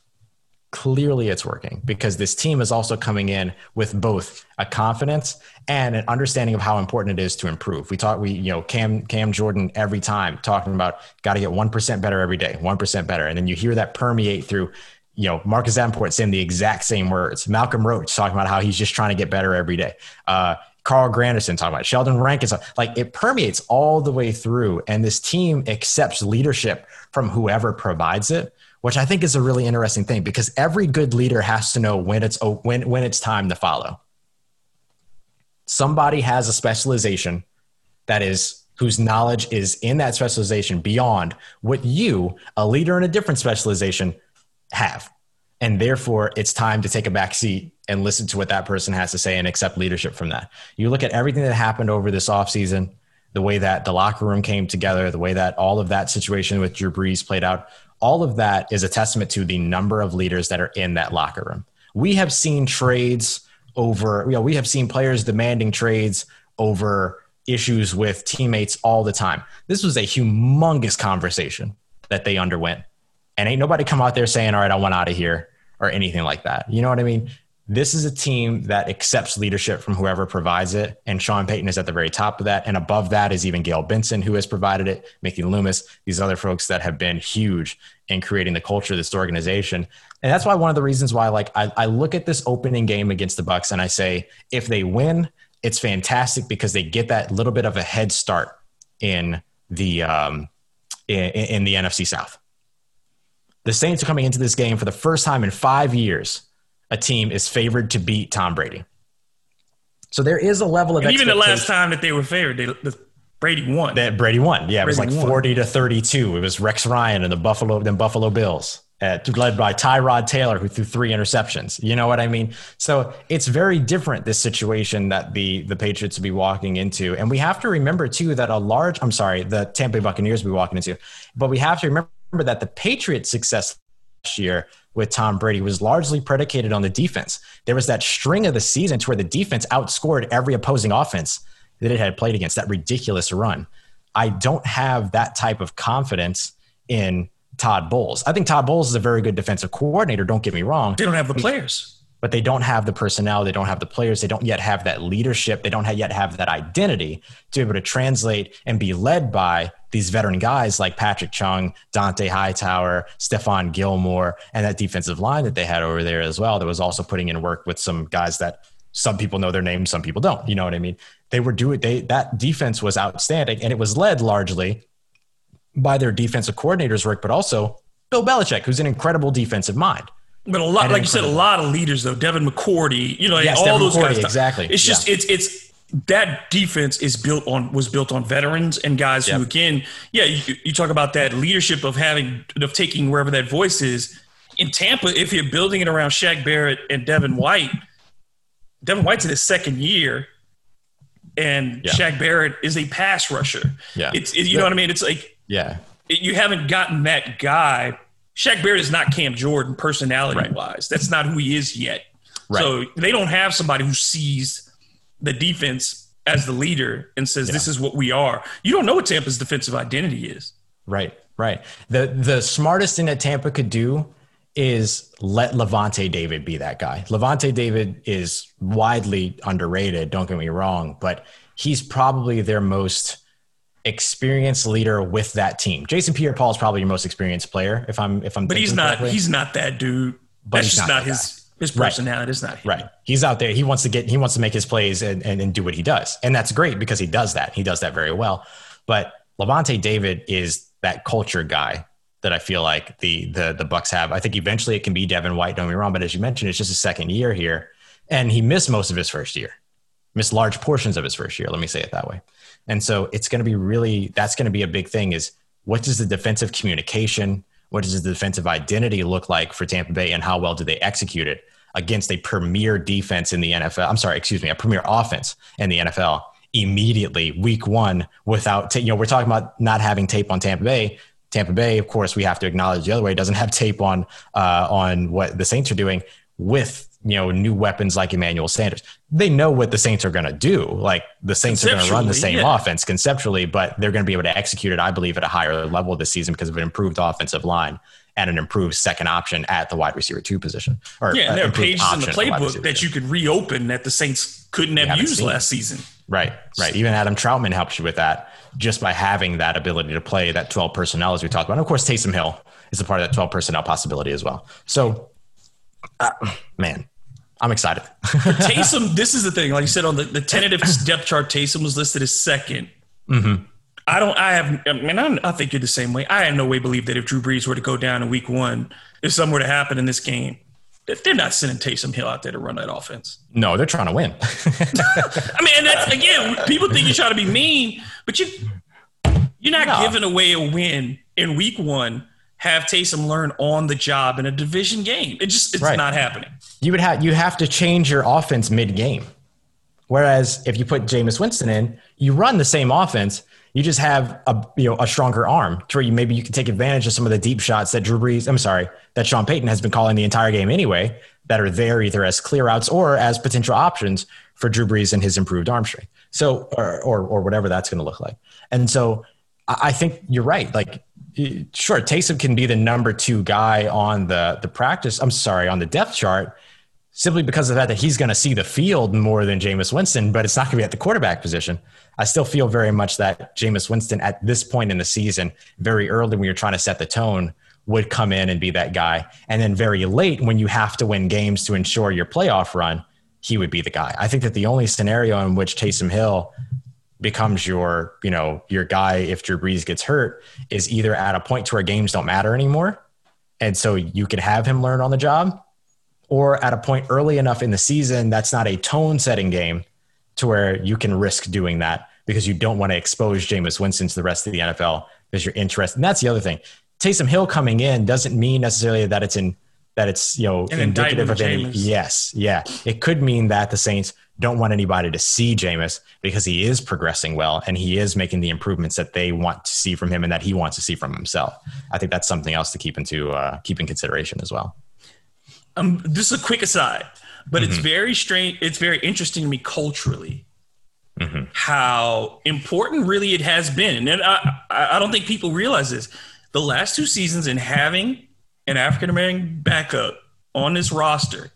clearly it's working because this team is also coming in with both a confidence and an understanding of how important it is to improve. We talk, we, you know, Cam, Cam Jordan every time talking about got to get 1% better every day, 1% better. And then you hear that permeate through, you know, Marcus Davenport saying the exact same words. Malcolm Roach talking about how he's just trying to get better every day. Uh, Carl Granderson talking about. Sheldon Rankins, like it permeates all the way through. And this team accepts leadership from whoever provides it which I think is a really interesting thing because every good leader has to know when it's when when it's time to follow. Somebody has a specialization that is whose knowledge is in that specialization beyond what you, a leader in a different specialization, have. And therefore, it's time to take a back seat and listen to what that person has to say and accept leadership from that. You look at everything that happened over this offseason, the way that the locker room came together, the way that all of that situation with Drew Brees played out, all of that is a testament to the number of leaders that are in that locker room. We have seen trades over, you know, we have seen players demanding trades over issues with teammates all the time. This was a humongous conversation that they underwent. And ain't nobody come out there saying, all right, I want out of here or anything like that. You know what I mean? This is a team that accepts leadership from whoever provides it. And Sean Payton is at the very top of that. And above that is even Gayle Benson, who has provided it, Mickey Loomis, these other folks that have been huge in creating the culture of this organization. And that's why one of the reasons why, like, I, I look at this opening game against the Bucs and I say, if they win, it's fantastic because they get that little bit of a head start in the um, in, in the NFC South. The Saints are coming into this game for the first time in five years. A team is favored to beat Tom Brady. So there is a level of And even the last time that they were favored, they, the, Brady won. that Brady won. Yeah, it was like won. forty to thirty-two. It was Rex Ryan and the Buffalo, then Buffalo Bills. uh, led by Tyrod Taylor, who threw three interceptions. You know what I mean? So it's very different this situation that the the Patriots will be walking into, and we have to remember too that a large I'm sorry, the Tampa Bay Buccaneers will be walking into, but we have to remember that the Patriots' success last year with Tom Brady was largely predicated on the defense. There was that string of the season to where the defense outscored every opposing offense that it had played against. That ridiculous run. I don't have that type of confidence in Todd Bowles. I think Todd Bowles is a very good defensive coordinator. Don't get me wrong. They don't have the players. But they don't have the personnel. They don't have the players. They don't yet have that leadership. They don't yet have that identity to be able to translate and be led by these veteran guys like Patrick Chung, Dont'a Hightower, Stephon Gilmore, and that defensive line that they had over there as well. That was also putting in work with some guys that some people know their names, some people don't. You know what I mean? They were doing they that defense was outstanding, and it was led largely by their defensive coordinators work, but also Bill Belichick, who's an incredible defensive mind. But a lot, And like you said, a lot of leaders though. Devin McCourty, you know, Yes, all Devin those McCourty, guys. exactly. It's just Yeah. it's it's that defense is built on was built on veterans and guys who Yep. again, yeah, you, you talk about that leadership of having of taking wherever that voice is in Tampa. If you're building it around Shaq Barrett and Devin White, Devin White's in his second year, and Yeah. Shaq Barrett is a pass rusher. Yeah. it's it, you know what I mean. It's like Yeah. you haven't gotten that guy. Shaq Barrett is not Cam Jordan personality Right. wise. That's not who he is yet. Right. So they don't have somebody who sees the defense as the leader and says, "This is what we are." You don't know what Tampa's defensive identity is. Right, right. The the smartest thing that Tampa could do is let Lavonte David be that guy. Lavonte David is widely underrated, don't get me wrong, but he's probably their most experienced leader with that team. Jason Pierre-Paul is probably your most experienced player if I'm if I'm But he's not. correctly. He's not that dude. But That's just not not, his his Right. personality. It's not him. Right. He's out there. He wants to get, he wants to make his plays and, and, and do what he does. And that's great because he does that. He does that very well. But Lavonte David is that culture guy that I feel like the, the, the Bucs have. I think eventually it can be Devin White. Don't be wrong. But as you mentioned, it's just a second year here. And he missed most of his first year, missed large portions of his first year. Let me say it that way. And so it's going to be really, that's going to be a big thing is what does the defensive communication, what does the defensive identity look like for Tampa Bay and how well do they execute it against a premier defense in the NFL? I'm sorry, excuse me, a premier offense in the NFL immediately week one without, ta- you know, we're talking about not having tape on Tampa Bay. Tampa Bay, of course, we have to acknowledge the other way doesn't have tape on uh, on what the Saints are doing with you know new weapons like Emmanuel Sanders. They know what the Saints are going to do. Like the Saints are going to run the same yeah. offense conceptually, but they're going to be able to execute it, I believe, at a higher level this season because of an improved offensive line and an improved second option at the wide receiver two position. Or Yeah, uh, there are pages in the at the playbook that you could reopen that the Saints couldn't have used last season. Right, right. Even Adam Trautman helps you with that just by having that ability to play that 12 personnel, as we talked about. And of course, Taysom Hill is a part of that 12 personnel possibility as well. So, uh, man, I'm excited. Taysom, this is the thing. Like you said on the, the tentative depth chart, Taysom was listed as 2nd Mm-hmm. I don't. I have. I mean, I, I think you're the same way. I have no way believe that if Drew Brees were to go down in Week One, if something were to happen in this game, that they're not sending Taysom Hill out there to run that offense. no, they're trying to win. I mean, and that's again, people think you're trying to be mean, but you you're not No. giving away a win in Week One. Have Taysom learn on the job in a division game. It just it's Right. not happening. you would have you have to change your offense mid game. Whereas if you put Jameis Winston in, you run the same offense. You just have a you know a stronger arm to where you maybe you can take advantage of some of the deep shots that Drew Brees, I'm sorry, that Sean Payton has been calling the entire game anyway, that are there either as clear outs or as potential options for Drew Brees and his improved arm strength. So or or, or whatever that's going to look like. And so I I think you're right. Like sure, Taysom can be the number two guy on the the practice. I'm sorry, on the depth chart simply because of the fact that he's going to see the field more than Jameis Winston, but it's not going to be at the quarterback position. I still feel very much that Jameis Winston at this point in the season, very early when you're trying to set the tone, would come in and be that guy. And then very late when you have to win games to ensure your playoff run, he would be the guy. I think that the only scenario in which Taysom Hill becomes your, you know, your guy if Drew Brees gets hurt is either at a point to where games don't matter anymore. And so you could have him learn on the job, or at a point early enough in the season that's not a tone setting game to where you can risk doing that because you don't want to expose Jameis Winston to the rest of the NFL because you're interested. And that's the other thing. Taysom Hill coming in doesn't mean necessarily that it's in that it's you know An indicative of indictment any. Yes, yeah, it could mean that the Saints don't want anybody to see Jameis because he is progressing well and he is making the improvements that they want to see from him and that he wants to see from himself. I think that's something else to keep into uh, keep in consideration as well. um, this is a quick aside, but Mm-hmm. it's very strange. It's very interesting to me culturally Mm-hmm. how important really it has been. And I, I I don't think people realize this. The last two seasons in having an African American backup on this roster,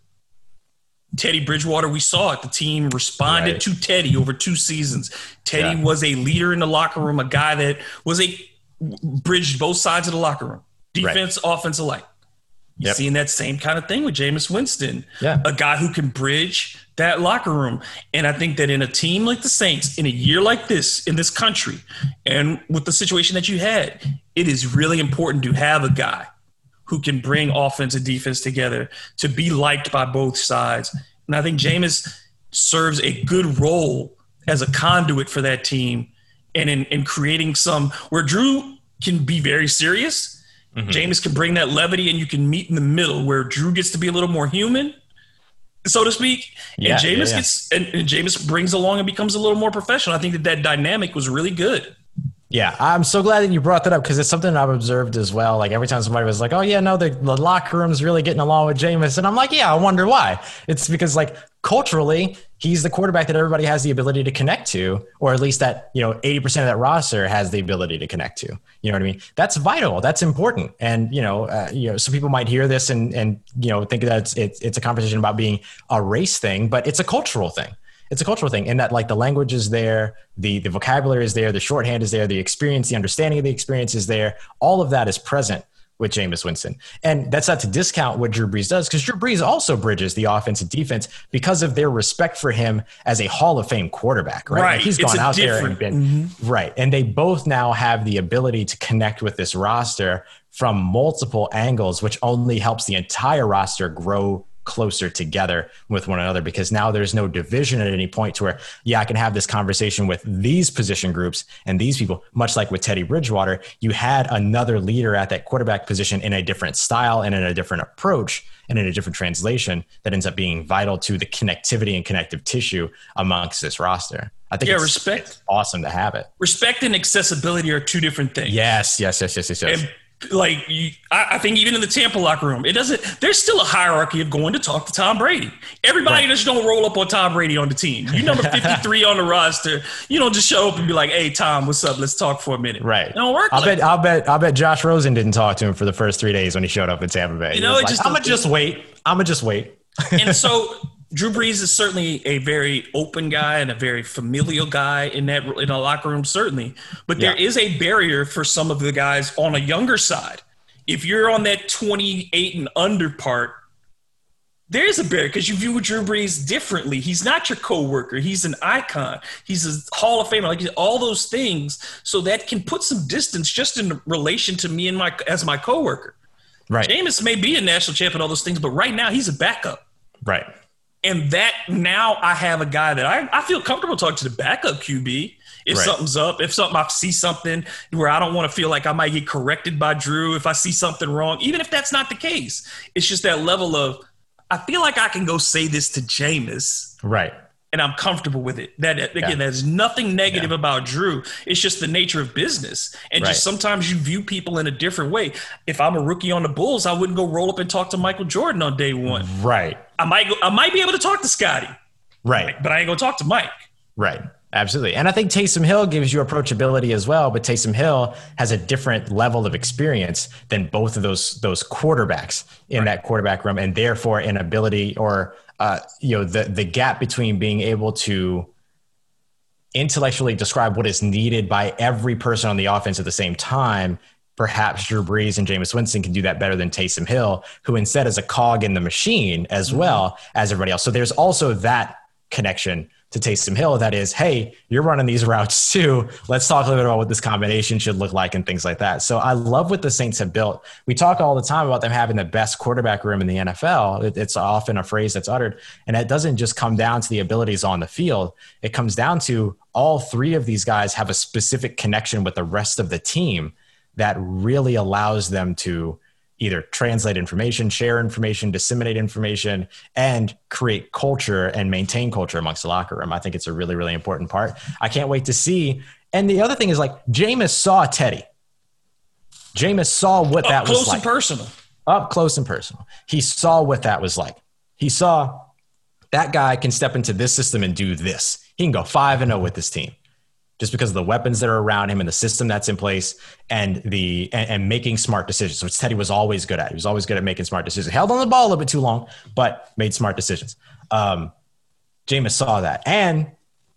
Teddy Bridgewater, we saw it. The team responded Right. to Teddy over two seasons. Teddy Yeah. was a leader in the locker room, a guy that was a bridged both sides of the locker room, defense, offense alike. You're Yep. seeing that same kind of thing with Jameis Winston, Yeah. a guy who can bridge that locker room. And I think that in a team like the Saints, in a year like this, in this country, and with the situation that you had, it is really important to have a guy who can bring offense and defense together to be liked by both sides. And I think Jameis serves a good role as a conduit for that team and in, in creating some where Drew can be very serious. Mm-hmm. Jameis can bring that levity and you can meet in the middle where Drew gets to be a little more human, so to speak. Yeah, and Jameis yeah, yeah. gets and, and Jameis brings along and becomes a little more professional. I think that that dynamic was really good. Yeah, I'm so glad that you brought that up because it's something I've observed as well. Like every time somebody was like, "Oh yeah, no, the, the locker room's really getting along with Jameis," and I'm like, "Yeah, I wonder why." It's because like culturally, he's the quarterback that everybody has the ability to connect to, or at least that you know 80% of that roster has the ability to connect to. You know what I mean? That's vital. That's important. And you know, uh, you know, some people might hear this and and you know think that it's it's, it's a conversation about being a race thing, but it's a cultural thing it's a cultural thing in that like the language is there the the vocabulary is there the shorthand is there the experience the understanding of the experience is there all of that is present with Jameis Winston. And that's not to discount what Drew Brees does, because Drew Brees also bridges the offense and defense because of their respect for him as a Hall of Fame quarterback, right? Right. Like he's It's gone out there and been mm-hmm. right. And they both now have the ability to connect with this roster from multiple angles, which only helps the entire roster grow closer together with one another because now there's no division at any point to where yeah I can have this conversation with these position groups and these people much like with Teddy Bridgewater you had another leader at that quarterback position in a different style and in a different approach and in a different translation that ends up being vital to the connectivity and connective tissue amongst this roster I think Yeah, it's, respect. it's awesome to have it Respect and accessibility are two different things. yes yes yes yes yes, yes. And like you, I, I think even in the Tampa locker room, it doesn't. There's still a hierarchy of going to talk to Tom Brady. Everybody Right. just don't roll up on Tom Brady on the team. You number 53 on the roster. You don't just show up and be like, "Hey Tom, what's up? Let's talk for a minute." Right. It don't work. I'll like bet. I'll bet. I'll bet. Josh Rosen didn't talk to him for the first three days when he showed up in Tampa Bay. You know, like, just I'm gonna just wait. I'm gonna just wait. and so Drew Brees is certainly a very open guy and a very familial guy in that in a locker room, certainly. But there Yeah. is a barrier for some of the guys on a younger side. If you're on that 28 and under part, there is a barrier because you view Drew Brees differently. He's not your coworker. He's an icon. He's a Hall of Famer. Like all those things, so that can put some distance just in relation to me and my as my coworker. Right. Jameis may be a national champ and all those things, but right now he's a backup. Right. And that now I have a guy that I, I feel comfortable talking to the backup QB. If Right. something's up, if something I see something where I don't want to feel like I might get corrected by Drew, if I see something wrong, even if that's not the case, it's just that level of I feel like I can go say this to Jameis Right. And I'm comfortable with it. That again, Yeah. there's nothing negative Yeah. about Drew. It's just the nature of business, and Right. just sometimes you view people in a different way. If I'm a rookie on the Bulls, I wouldn't go roll up and talk to Michael Jordan on day one. Right. I might go, I might be able to talk to Scottie, Right. but I ain't gonna talk to Mike. Right. Absolutely. And I think Taysom Hill gives you approachability as well, but Taysom Hill has a different level of experience than both of those those quarterbacks in that quarterback room and therefore an ability or uh, you know the the gap between being able to intellectually describe what is needed by every person on the offense at the same time. Perhaps Drew Brees and Jameis Winston can do that better than Taysom Hill, who instead is a cog in the machine as well as everybody else. So there's also that connection to Taysom Hill that is, hey, you're running these routes too. Let's talk a little bit about what this combination should look like and things like that. So I love what the Saints have built. We talk all the time about them having the best quarterback room in the NFL. It's often a phrase that's uttered, and it doesn't just come down to the abilities on the field. It comes down to all three of these guys have a specific connection with the rest of the team that really allows them to either translate information, share information, disseminate information, and create culture and maintain culture amongst the locker room. I think it's a really, really important part. I can't wait to see. And the other thing is like Jameis saw Teddy. Jameis saw what that was like. Up close and personal. up close and personal. He saw what that was like. He saw that guy can step into this system and do this. He can go 5 and 0 with this team just because of the weapons that are around him and the system that's in place and the and, and making smart decisions, which Teddy was always good at. He was always good at making smart decisions. Held on the ball a little bit too long, but made smart decisions. Um, Jameis saw that. And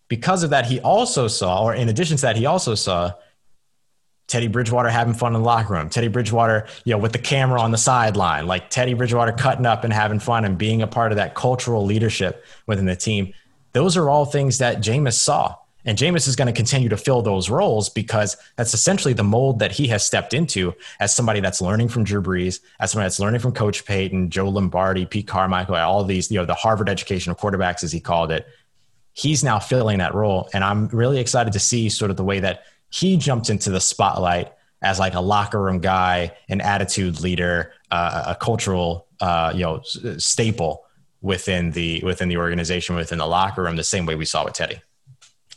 because of that, he also saw, or in addition to that, he also saw Teddy Bridgewater having fun in the locker room. Teddy Bridgewater, you know, with the camera on the sideline, like Teddy Bridgewater cutting up and having fun and being a part of that cultural leadership within the team. Those are all things that Jameis saw. And Jameis is going to continue to fill those roles because that's essentially the mold that he has stepped into as somebody that's learning from Drew Brees, as somebody that's learning from Coach Payton, Joe Lombardi, Pete Carmichael, all these, you know, the Harvard education of quarterbacks, as he called it. He's now filling that role. And I'm really excited to see sort of the way that he jumped into the spotlight as like a locker room guy, an attitude leader, uh, a cultural, uh, you know, staple within the within the organization, within the locker room, the same way we saw with Teddy.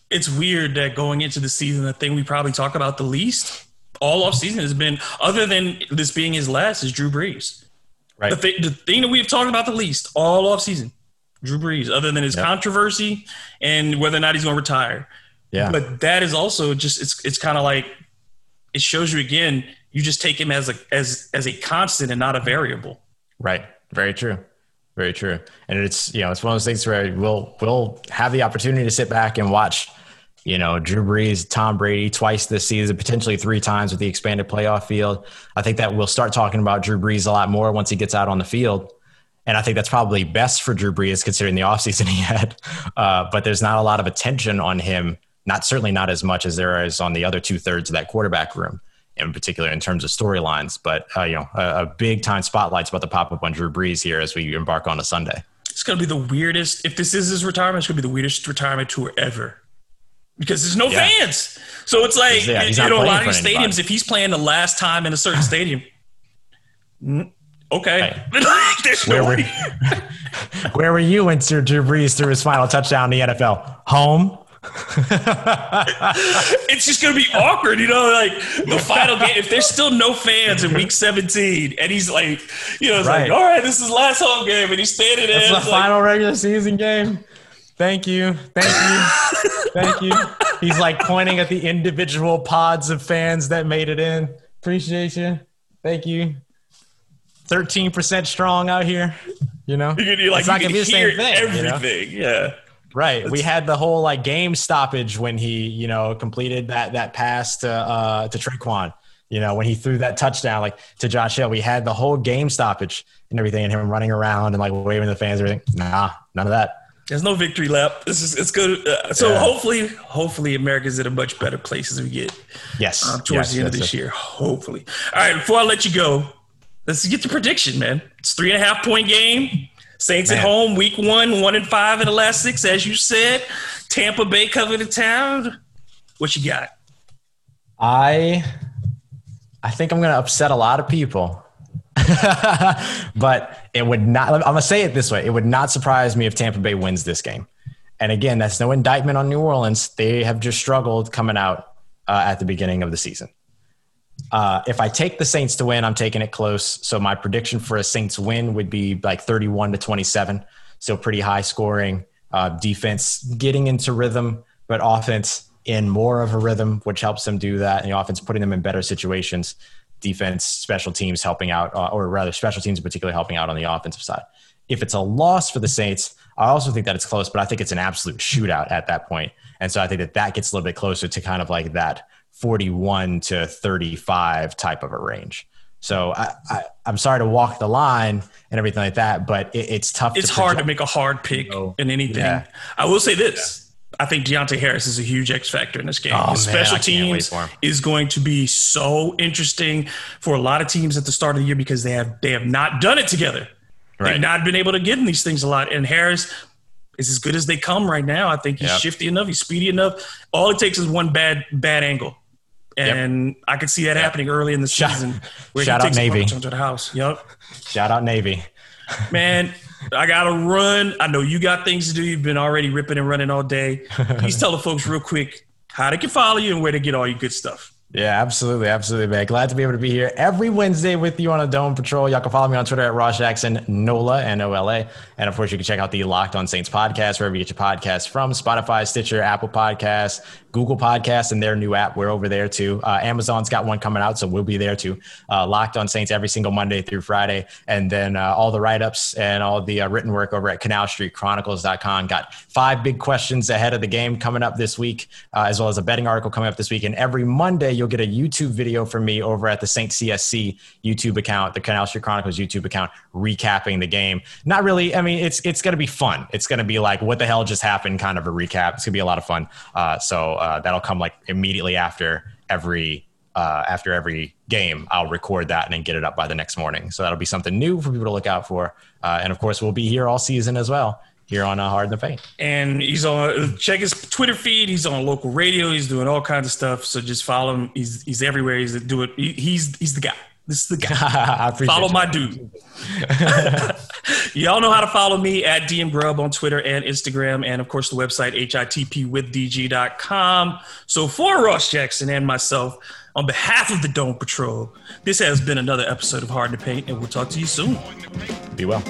It's weird that going into the season, the thing we probably talk about the least all off season has been, other than this being his last, is Drew Brees. Right. The, th- the thing that we've talked about the least all off season, Drew Brees, other than his Yep. controversy and whether or not he's going to retire. Yeah. But that is also just it's it's kind of like it shows you again. You just take him as a as as a constant and not a variable. Right. Very true. Very true. And it's you know it's one of those things where we'll we'll have the opportunity to sit back and watch, you know, Drew Brees, Tom Brady twice this season, potentially three times with the expanded playoff field. I think that we'll start talking about Drew Brees a lot more once he gets out on the field. And I think that's probably best for Drew Brees considering the offseason he had. Uh, but there's not a lot of attention on him, not certainly not as much as there is on the other two thirds of that quarterback room in particular in terms of storylines. But uh, you know, a, a big time spotlight's about to pop up on Drew Brees here as we embark on a Sunday. It's gonna be the weirdest. If this is his retirement, it's gonna be the weirdest retirement tour ever. Because there's no Yeah. fans, so it's like Yeah, you know a lot of these anybody. stadiums. If he's playing the last time in a certain stadium, okay, Where were, where were you when Sir Drew Brees threw his final touchdown in the NFL? Home. it's just gonna be awkward, you know. Like the final game, if there's still no fans in week 17, and he's like, you know, it's Right. like, all right, this is last home game, and he's standing there. It's the like, final regular season game. Thank you. Thank you. Thank you. He's like pointing at the individual pods of fans that made it in. Appreciate you. Thank you. 13% strong out here. You know? you can, like, It's not gonna can be the same thing, you know? everything. Yeah. Right. We had the whole like game stoppage when he, you know, completed that that pass to uh to Tre'Quan. You know, when he threw that touchdown like to Josh Hill, we had the whole game stoppage and everything, and him running around and like waving the fans, and everything. Nah, none of that. There's no victory lap. This is it's good. Uh, so Yeah. hopefully, hopefully, America's in a much better place as we get Yes. uh, towards yes, the end of this year. Hopefully. All right. Before I let you go, let's get the prediction, man. It's three and a half point game. Saints at home, week one, one and five in the last six, as you said. Tampa Bay covered the town. What you got? I I think I'm going to upset a lot of people. but it would not I'm going to say it this way. It would not surprise me if Tampa Bay wins this game. And again, that's no indictment on New Orleans. They have just struggled coming out uh, at the beginning of the season. Uh, if I take the Saints to win, I'm taking it close. So my prediction for a Saints win would be like 31 to 27. So pretty high scoring. Uh, defense getting into rhythm, but offense in more of a rhythm, which helps them do that. And the offense putting them in better situations. Defense, special teams helping out, uh, or rather, special teams in particular helping out on the offensive side. If it's a loss for the Saints, I also think that it's close, but I think it's an absolute shootout at that point. And so I think that that gets a little bit closer to kind of like that 41 to 35 type of a range. So I, I, I'm sorry to walk the line and everything like that, but it, it's tough. It's to hard to make a hard pick No. in anything. Yeah. I will say this. I think Deonte Harris is a huge X factor in this game. Oh, man, special I teams is going to be so interesting for a lot of teams at the start of the year because they have they have not done it together. Right. They've not been able to get in these things a lot. And Harris is as good as they come right now. I think he's Yep. shifty enough. He's speedy enough. All it takes is one bad bad angle, and I could see that happening early in the Shout- season. Where shout out takes a Navy. to the house. Yep. Shout out Navy. Man, I gotta run. I know you got things to do. You've been already ripping and running all day. Please tell the folks real quick how they can follow you and where to get all your good stuff. Yeah, absolutely, absolutely, man. Glad to be able to be here every Wednesday with you on a Dome Patrol. Y'all can follow me on Twitter at Ross Jackson Nola N O L A, and of course you can check out the Locked On Saints podcast wherever you get your podcasts from: Spotify, Stitcher, Apple Podcasts, Google Podcasts, and their new app. We're over there too. Uh, Amazon's got one coming out, so we'll be there too. Uh, Locked On Saints every single Monday through Friday, and then uh, all the write ups and all the uh, written work over at CanalStreetChronicles.com. Got five big questions ahead of the game coming up this week, uh, as well as a betting article coming up this week. And every Monday, you'll get a YouTube video from me over at the Saint CSC YouTube account, the Canal Street Chronicles YouTube account, recapping the game. Not really. I mean, it's it's going to be fun. It's going to be like what the hell just happened, kind of a recap. It's going to be a lot of fun. Uh, so uh, that'll come like immediately after every uh, after every game, I'll record that and then get it up by the next morning. So that'll be something new for people to look out for. Uh, and of course, we'll be here all season as well here on uh, Hard in the Paint. And he's on check his Twitter feed. He's on local radio. He's doing all kinds of stuff. So just follow him. He's he's everywhere. He's doing. He, he's he's the guy. This is the guy. I appreciate follow you. my dude. Y'all know how to follow me at DM Grub on Twitter and Instagram, and of course the website hitpwithdg.com. So for Ross Jackson and myself, on behalf of the Dome Patrol, this has been another episode of Hard to Paint, and we'll talk to you soon. Be well.